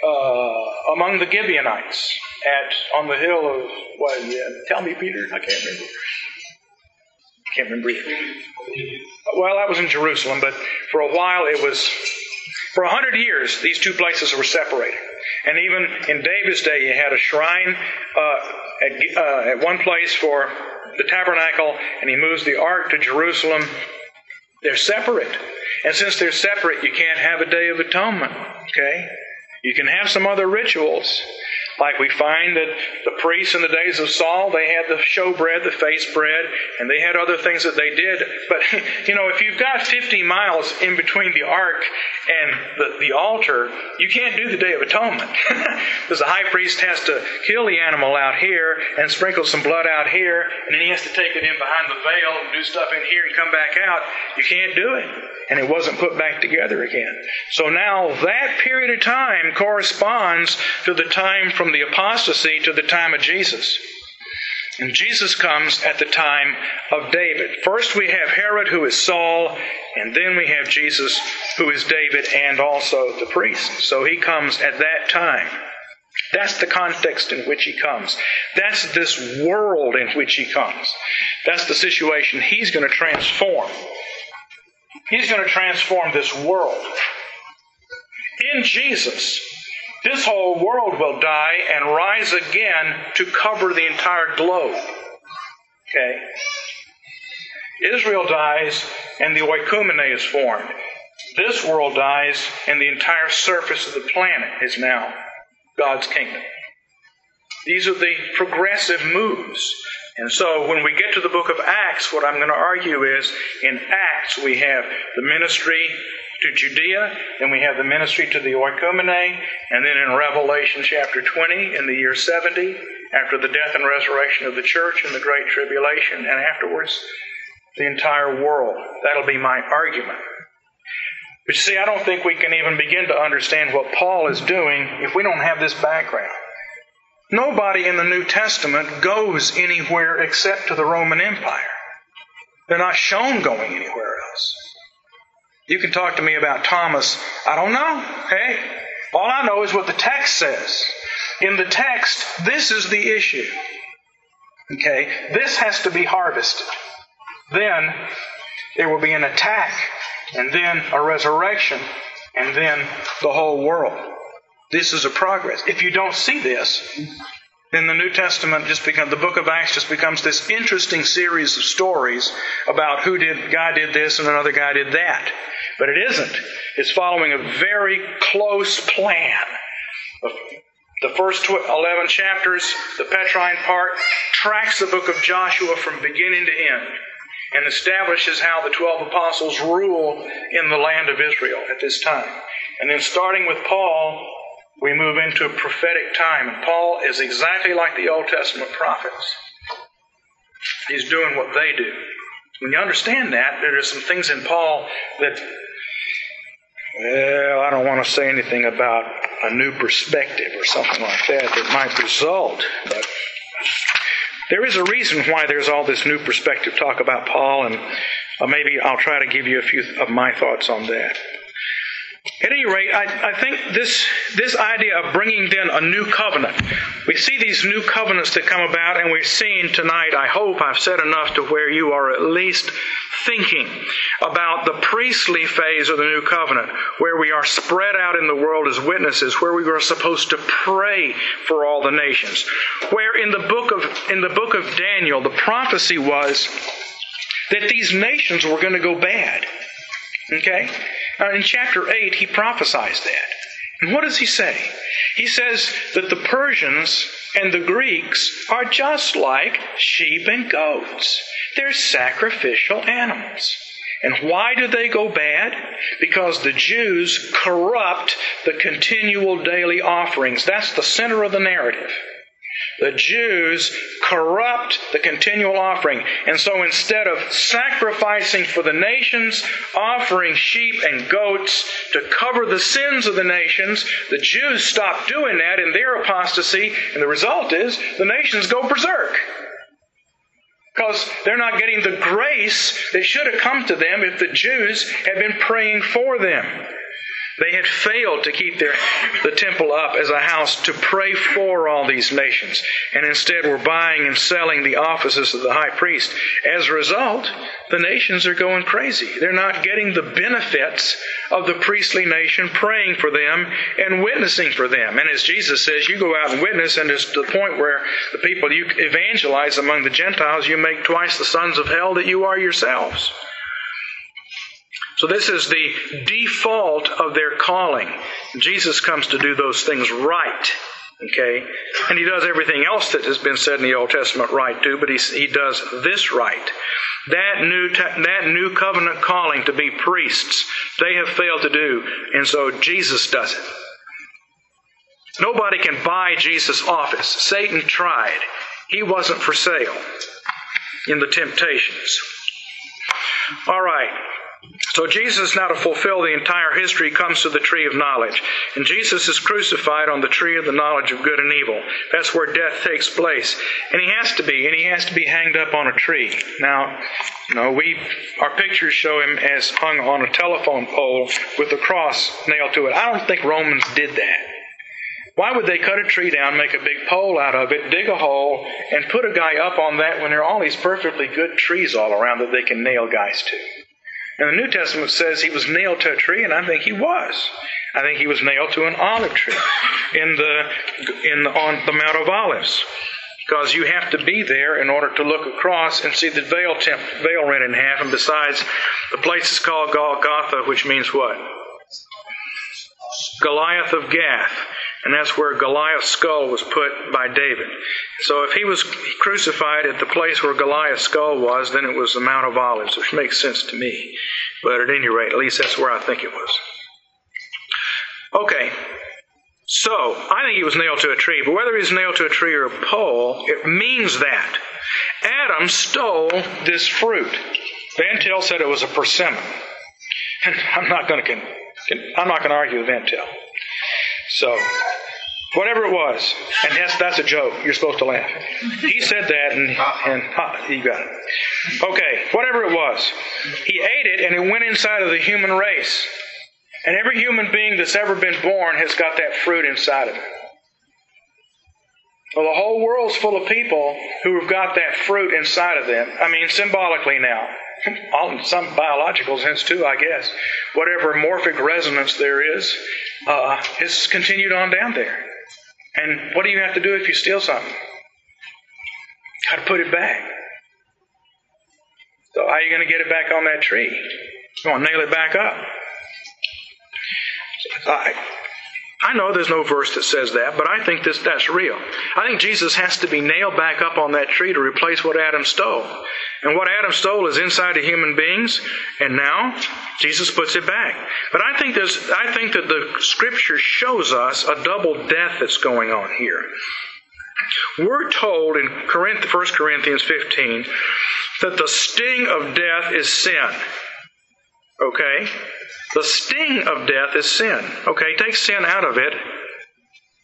uh, among the Gibeonites at on the hill of what? Yeah, tell me, Peter. I can't remember. I can't remember. either. Well, that was in Jerusalem, but for a while it was. For a hundred years, these two places were separated, and even in David's day, you had a shrine uh, at, uh, at one place for the tabernacle and he moves the ark to Jerusalem, they're separate. And since they're separate, you can't have a day of atonement. Okay? You can have some other rituals, like we find that the priests in the days of Saul, they had the showbread, the face bread, and they had other things that they did. But, you know, if you've got 50 miles in between the ark and the, the altar, you can't do the Day of Atonement. because the high priest has to kill the animal out here and sprinkle some blood out here, and then he has to take it in behind the veil and do stuff in here and come back out. You can't do it. And it wasn't put back together again. So now that period of time corresponds to the time from the apostasy to the time of Jesus. And Jesus comes at the time of David. First we have Herod, who is Saul, and then we have Jesus, who is David and also the priest. So he comes at that time. That's the context in which he comes. That's this world in which he comes. That's the situation he's going to transform. He's going to transform this world. In Jesus, This whole world will die and rise again to cover the entire globe. Okay? Israel dies and the oikumene is formed. This world dies and the entire surface of the planet is now God's kingdom. These are the progressive moves. And so when we get to the book of Acts, what I'm going to argue is in Acts we have the ministry to Judea, and we have the ministry to the oikumene, and then in Revelation chapter 20, in the year 70, after the death and resurrection of the church in the Great Tribulation, and afterwards, the entire world. That'll be my argument. But you see, I don't think we can even begin to understand what Paul is doing if we don't have this background. Nobody in the New Testament goes anywhere except to the Roman Empire. They're not shown going anywhere else. You can talk to me about Thomas. I don't know. Hey, all I know is what the text says. In the text, this is the issue. Okay, this has to be harvested. Then there will be an attack, and then a resurrection, and then the whole world. This is a progress. If you don't see this, then the New Testament just becomes the book of Acts just becomes this interesting series of stories about who did guy did this and another guy did that. But it isn't. It's following a very close plan. The first 11 chapters, the Petrine part, tracks the book of Joshua from beginning to end and establishes how the 12 apostles rule in the land of Israel at this time. And then starting with Paul, we move into a prophetic time. And Paul is exactly like the Old Testament prophets. He's doing what they do. When you understand that, there are some things in Paul that, well, I don't want to say anything about a new perspective or something like that that might result, but there is a reason why there's all this new perspective talk about Paul, and uh, maybe I'll try to give you a few of my thoughts on that. At any rate, I, I, think this, this idea of bringing then a new covenant, we see these new covenants that come about, and we're seeing tonight, I hope I've said enough to where you are at least thinking about the priestly phase of the new covenant, where we are spread out in the world as witnesses, where we are supposed to pray for all the nations. Where in the book of, in the book of Daniel, the prophecy was that these nations were going to go bad. Okay? Uh, in chapter 8, he prophesies that. And what does he say? He says that the Persians and the Greeks are just like sheep and goats. They're sacrificial animals. And why do they go bad? Because the Jews corrupt the continual daily offerings. That's the center of the narrative. The Jews corrupt the continual offering. And so instead of sacrificing for the nations, offering sheep and goats to cover the sins of the nations, the Jews stop doing that in their apostasy, and the result is the nations go berserk. Because they're not getting the grace that should have come to them if the Jews had been praying for them. They had failed to keep their, the temple up as a house to pray for all these nations, and instead were buying and selling the offices of the high priest. As a result, the nations are going crazy. They're not getting the benefits of the priestly nation praying for them and witnessing for them. And as Jesus says, you go out and witness, and it's the point where the people you evangelize among the Gentiles, you make twice the sons of hell that you are yourselves. So this is the default of their calling. Jesus comes to do those things right. Okay? And he does everything else that has been said in the Old Testament right too, but he, he does this right. That new, that new covenant calling to be priests, they have failed to do, and so Jesus does it. Nobody can buy Jesus' office. Satan tried. He wasn't for sale in the temptations. All right. So Jesus, now to fulfill the entire history, comes to the tree of knowledge. And Jesus is crucified on the tree of the knowledge of good and evil. That's where death takes place. And he has to be, and he has to be hanged up on a tree. Now, you know, we our pictures show him as hung on a telephone pole with a cross nailed to it. I don't think Romans did that. Why would they cut a tree down, make a big pole out of it, dig a hole, and put a guy up on that when there are all these perfectly good trees all around that they can nail guys to? And the New Testament says he was nailed to a tree, and I think he was. I think he was nailed to an olive tree in the in the, on the Mount of Olives, because you have to be there in order to look across and see the veil temp, veil rent in half. And besides, the place is called Golgotha, which means what? Goliath of Gath. And that's where Goliath's skull was put by David. So if he was crucified at the place where Goliath's skull was, then it was the Mount of Olives, which makes sense to me. But at any rate, at least that's where I think it was. Okay, so I think he was nailed to a tree, but whether he was nailed to a tree or a pole, it means that. Adam stole this fruit. Van Til said it was a persimmon. I'm not going to I'm not going to argue with Van Til. So, whatever it was, and that's, that's a joke. You're supposed to laugh. He said that, and, and ha, you got it. Okay, whatever it was, he ate it, and it went inside of the human race. And every human being that's ever been born has got that fruit inside of it. Well, the whole world's full of people who have got that fruit inside of them. I mean, symbolically now. All, some biological sense too, I guess. Whatever morphic resonance there is, uh, has continued on down there. And what do you have to do if you steal something? Got to put it back. So how are you going to get it back on that tree? You want to nail it back up. I, I know there's no verse that says that, but I think this, that's real. I think Jesus has to be nailed back up on that tree to replace what Adam stole. And what Adam stole is inside of human beings, and now Jesus puts it back. But I think there's, I think that the scripture shows us a double death that's going on here. We're told in 1 Corinthians 15 that the sting of death is sin. Okay? The sting of death is sin. Okay, take sin out of it,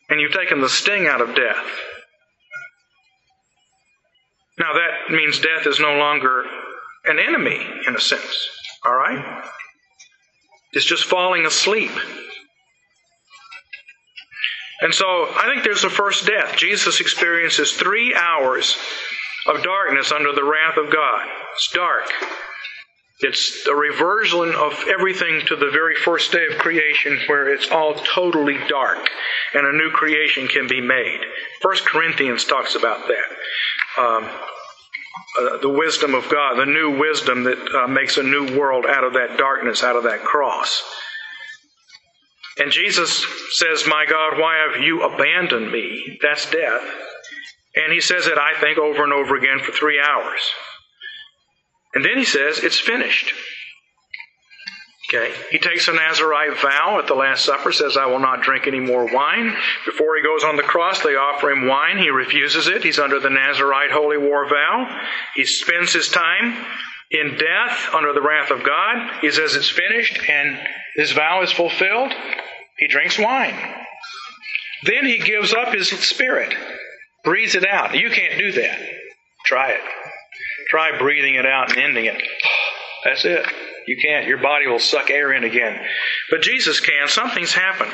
and you've taken the sting out of death. Now, that means death is no longer an enemy, in a sense. All right? It's just falling asleep. And so I think there's the first death. Jesus experiences three hours of darkness under the wrath of God. It's dark. It's a reversion of everything to the very first day of creation where it's all totally dark and a new creation can be made. First Corinthians talks about that. Um, uh, the wisdom of God, the new wisdom that uh, makes a new world out of that darkness, out of that cross. And Jesus says, My God, why have you abandoned me? That's death. And he says it, I think, over and over again for three hours. And then he says, It's finished. Okay. He takes a Nazarite vow at the Last Supper, says, I will not drink any more wine. Before he goes on the cross, they offer him wine. He refuses it. He's under the Nazarite holy war vow. He spends his time in death under the wrath of God. He says it's finished and his vow is fulfilled. He drinks wine. Then he gives up his spirit, breathes it out. You can't do that. Try it. Try breathing it out and ending it. That's it. You can't. Your body will suck air in again. But Jesus can. Something's happened.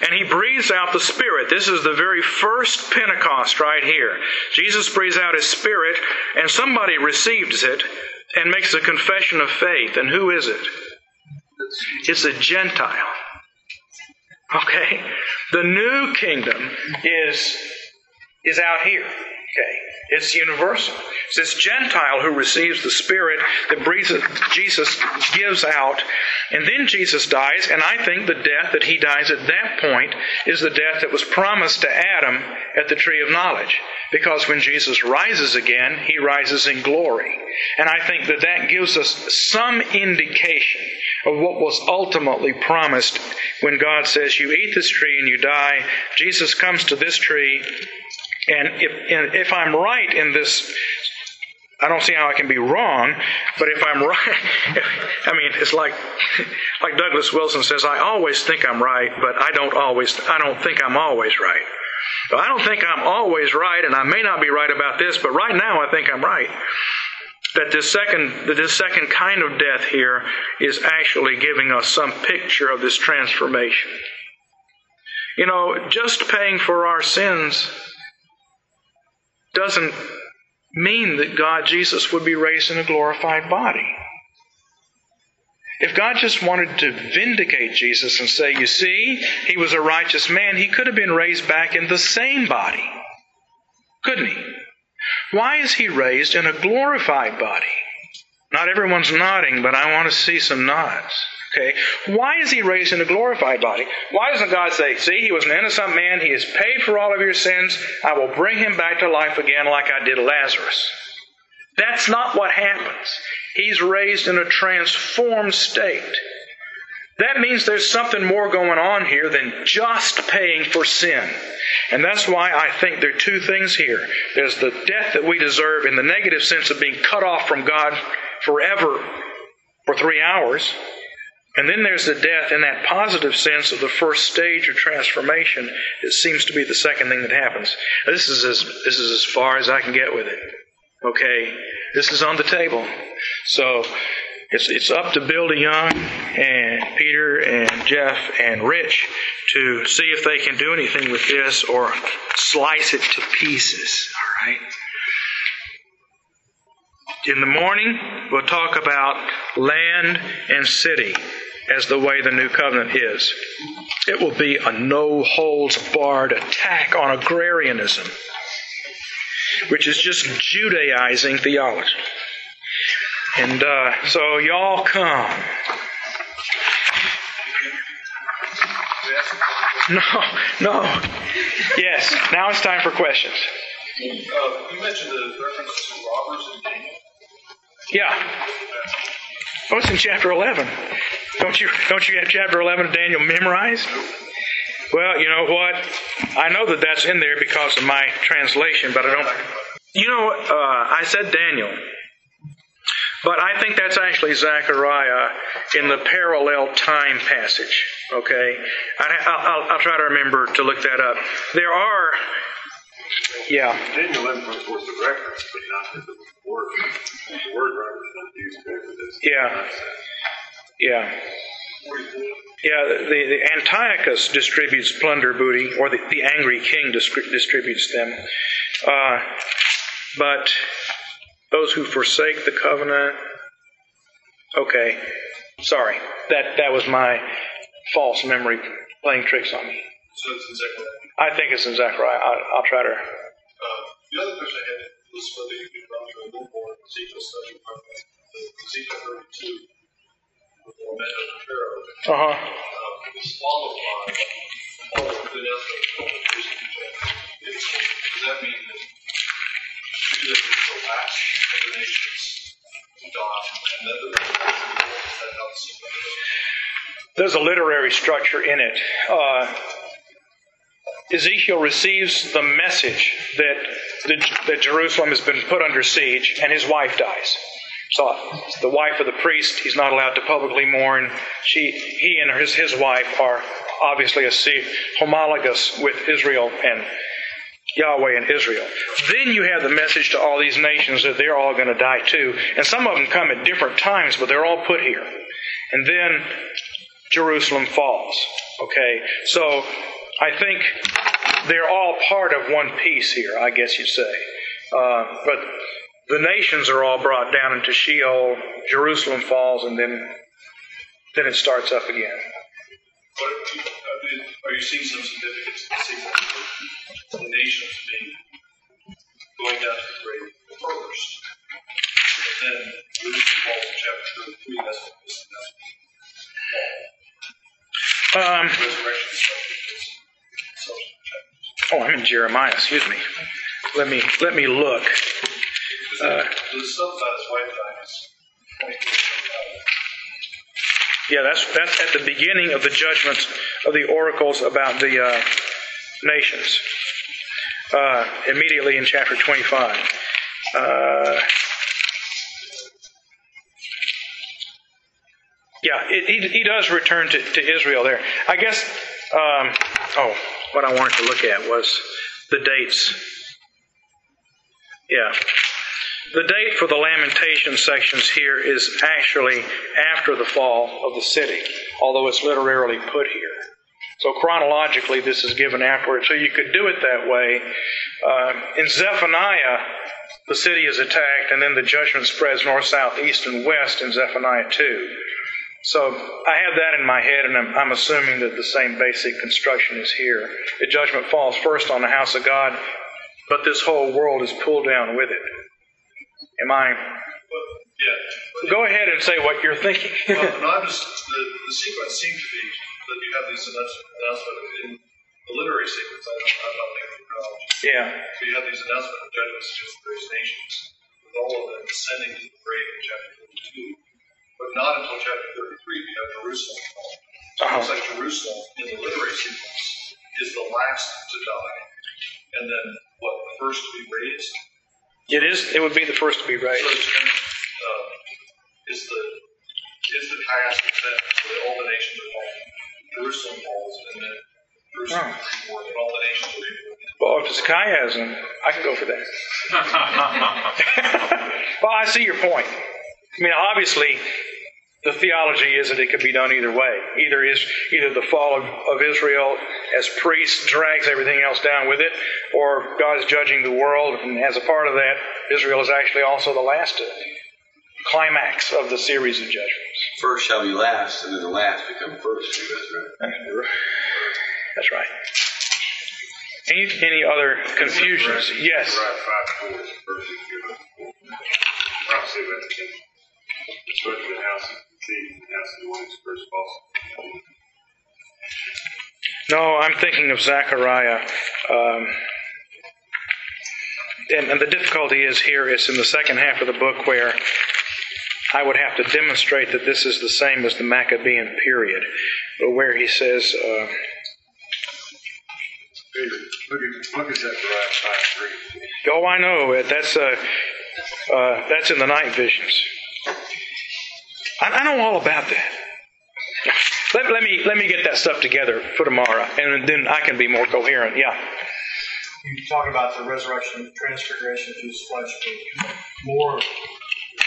And he breathes out the Spirit. This is the very first Pentecost right here. Jesus breathes out his Spirit, and somebody receives it and makes a confession of faith. And who is it? It's a Gentile. Okay? The new kingdom is, is out here. Okay? It's universal. It's this Gentile who receives the Spirit that Jesus gives out. And then Jesus dies, and I think the death that he dies at that point is the death that was promised to Adam at the tree of knowledge. Because when Jesus rises again, he rises in glory. And I think that that gives us some indication of what was ultimately promised when God says, You eat this tree and you die. Jesus comes to this tree and if, and if I'm right in this, I don't see how I can be wrong, but if I'm right, I mean, it's like, like Douglas Wilson says, I always think I'm right, but I don't always, I don't think I'm always right. So I don't think I'm always right, and I may not be right about this, but right now I think I'm right. That this second, that this second kind of death here is actually giving us some picture of this transformation. You know, just paying for our sins doesn't mean that God, Jesus, would be raised in a glorified body. If God just wanted to vindicate Jesus and say, you see, he was a righteous man, he could have been raised back in the same body. Couldn't he? Why is he raised in a glorified body? Not everyone's nodding, but I want to see some nods. Okay. Why is he raised in a glorified body? Why doesn't God say, see, he was an innocent man, he has paid for all of your sins, I will bring him back to life again like I did Lazarus? That's not what happens. He's raised in a transformed state. That means there's something more going on here than just paying for sin. And that's why I think there are two things here. There's the death that we deserve in the negative sense of being cut off from God forever for three hours. And then there's the death in that positive sense of the first stage of transformation. It seems to be the second thing that happens. This is as, this is as far as I can get with it. Okay? This is on the table. So, it's, it's up to Bill DeJong and Peter and Jeff and Rich to see if they can do anything with this or slice it to pieces. All right? In the morning, we'll talk about land and city as the way the new covenant is. It will be a no holds barred attack on agrarianism, which is just Judaizing theology. And uh, so, y'all come. No, no. Yes, now it's time for questions. Uh, you mentioned the reference to robbers in Daniel. Yeah. Oh, it's in chapter 11. Don't you, don't you have chapter 11 of Daniel memorized? Well, you know what? I know that that's in there because of my translation, but I don't. You know, uh, I said Daniel, but I think that's actually Zechariah in the parallel time passage. Okay? I, will try to remember to look that up. There are. Yeah. Daniel 11 was the reference, but not the word. The word reference used for this. Yeah. Yeah. Yeah, the, the Antiochus distributes plunder booty, or the, the angry king distributes them. Uh, but those who forsake the covenant, okay, sorry, that that was my false memory playing tricks on me. So it's in Zechariah. I think it's in Zechariah. I'll, I'll try to. Uh, the other question I had was whether you could run through a little more Ezekiel study from Ezekiel 32. Uh huh. Swallowed by all of the Does that mean that Judah is the last of the nations to die, and then the rest of the world is that There's a literary structure in it. Uh, Ezekiel receives the message that, that Jerusalem has been put under siege, and his wife dies. So the wife of the priest, he's not allowed to publicly mourn. She, he and his, his wife are obviously a homologous with Israel and Yahweh and Israel. Then you have the message to all these nations that they're all going to die too. And some of them come at different times, but they're all put here. And then Jerusalem falls. Okay? So I think they're all part of one piece here, I guess you'd say. Uh, but the nations are all brought down into Sheol, Jerusalem falls, and then then it starts up again. are you seeing some significance in the nations being going down to the grave first? And then Jerusalem falls in chapter 33, that's what this um, oh, I'm in Jeremiah. Excuse me. Let me let me look. Uh, yeah, that's that's at the beginning of the judgments of the oracles about the uh, nations. Uh, immediately in chapter 25. Uh, yeah, it, he, he does return to, to Israel there. I guess, um, oh, what I wanted to look at was the dates. Yeah. The date for the lamentation sections here is actually after the fall of the city, although it's literally put here. So chronologically, this is given afterwards. So you could do it that way. Uh, in Zephaniah, the city is attacked, and then the judgment spreads north, south, east, and west in Zephaniah 2. So I have that in my head, and I'm, I'm assuming that the same basic construction is here. The judgment falls first on the house of God, but this whole world is pulled down with it. Am I? Yeah. Go ahead and say what you're thinking. well, no, just, the, the sequence seems to be that you have these announcements in the literary sequence. I don't, thinking of chronology. yeah. So you have these announcements of judgments against the various nations, with all of them descending to the grave in chapter 32. But not until chapter 33 we have Jerusalem fall. So it looks like Jerusalem in the literary sequence is the last to die. And then, what, the first to be raised? It is. It would be the first to be So raised. it's been, uh, is the is the task that all the nations are falling. Jerusalem falls, and then Jerusalem is reborn, and all the nations are reborn. Well, if it's chiasm, I can go for that. well, I see your point. I mean, obviously, the theology is that it could be done either way. Either is either the fall of, of Israel as priests drags everything else down with it, or God's judging the world, and as a part of that, Israel is actually also the last climax of the series of judgments. First shall be last, and then the last become first. That's right. That's right. Any, any other confusions? Yes. Right, five four is verses given. I'll say that again. Especially the house of the thief and the house of the one who's first false. No, I'm thinking of Zechariah. Um, and, and the difficulty is here is in the second half of the book where I would have to demonstrate that this is the same as the Maccabean period, but where he says, uh, look at, look at Zechariah five three. "Oh, I know that's uh, uh, that's in the night visions." I, I know all about that. Let, let me let me get that stuff together for tomorrow, and then I can be more coherent. Yeah. you talk about the resurrection, transfiguration of Jesus' flesh more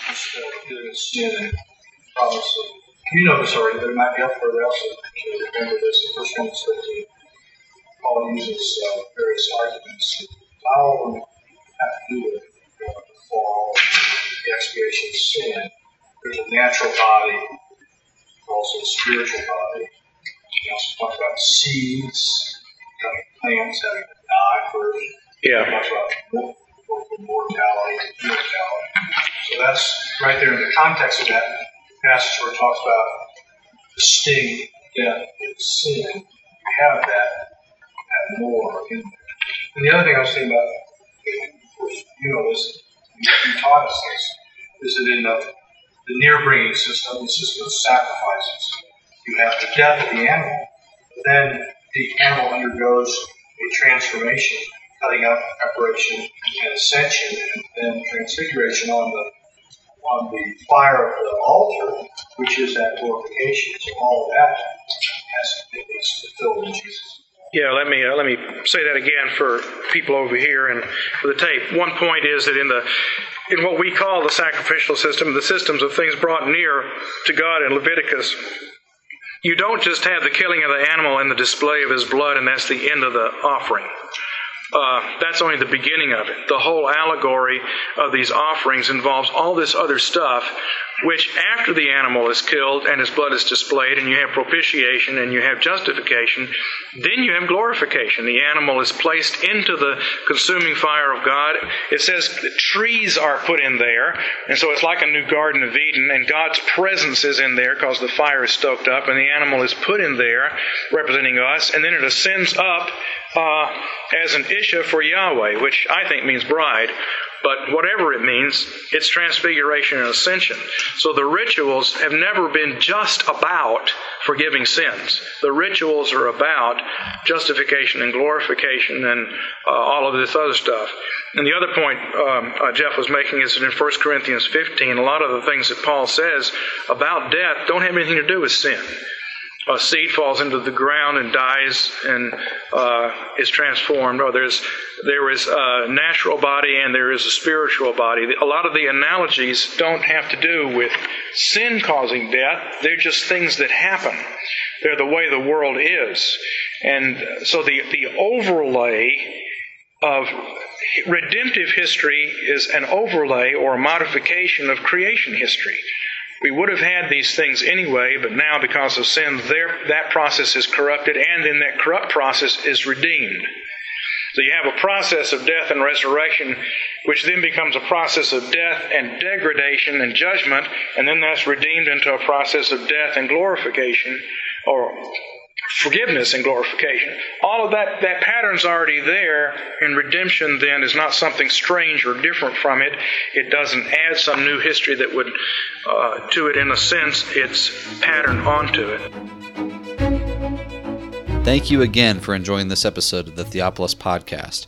just good sin you know this already, but it might be up for else to remember this. The first one is 13. Paul uses uh, various arguments. Not all of them have to do with uh, the fall, the expiation of sin. There's a natural body, also a spiritual body. We also talk about seeds, becoming plants, having to die first. Yeah. Talks about mor- mortality, immortality. So that's right there in the context of that passage where it talks about the sting, death, and sin. We have that, and more in there. And the other thing I was thinking about, of course, you know this, you you taught us this, is that in the, the near bringing system, the system of sacrifices, you have the death of the animal, but then the animal undergoes a transformation, cutting up, preparation, and ascension, and then transfiguration on the on the fire of the altar, which is that glorification. So all of that has be fulfilled in Jesus. Yeah, let me uh, let me say that again for people over here and for the tape. One point is that in the in what we call the sacrificial system, the systems of things brought near to God in Leviticus, you don't just have the killing of the animal and the display of his blood, and that's the end of the offering. Uh, that's only the beginning of it. The whole allegory of these offerings involves all this other stuff, which after the animal is killed and his blood is displayed, and you have propitiation and you have justification, then you have glorification. The animal is placed into the consuming fire of God. It says trees are put in there, and so it's like a new Garden of Eden, and God's presence is in there because the fire is stoked up, and the animal is put in there, representing us, and then it ascends up uh, as an Isha for Yahweh, which I think means bride. But whatever it means, it's transfiguration and ascension. So the rituals have never been just about forgiving sins. The rituals are about justification and glorification and uh, all of this other stuff. And the other point um, uh, Jeff was making is that in 1 Corinthians 15, a lot of the things that Paul says about death don't have anything to do with sin a seed falls into the ground and dies and uh, is transformed. Or there's there is a natural body and there is a spiritual body. A lot of the analogies don't have to do with sin causing death. They're just things that happen. They're the way the world is, and so the the overlay of redemptive history is an overlay or a modification of creation history. We would have had these things anyway, but now because of sin, there, that process is corrupted, and then that corrupt process is redeemed. So you have a process of death and resurrection, which then becomes a process of death and degradation and judgment, and then that's redeemed into a process of death and glorification, or forgiveness and glorification. All of that, that pattern's already there, and redemption then is not something strange or different from it. It doesn't add some new history that would, uh, to it in a sense, it's patterned onto it. Thank you again for enjoying this episode of the Theopolis Podcast.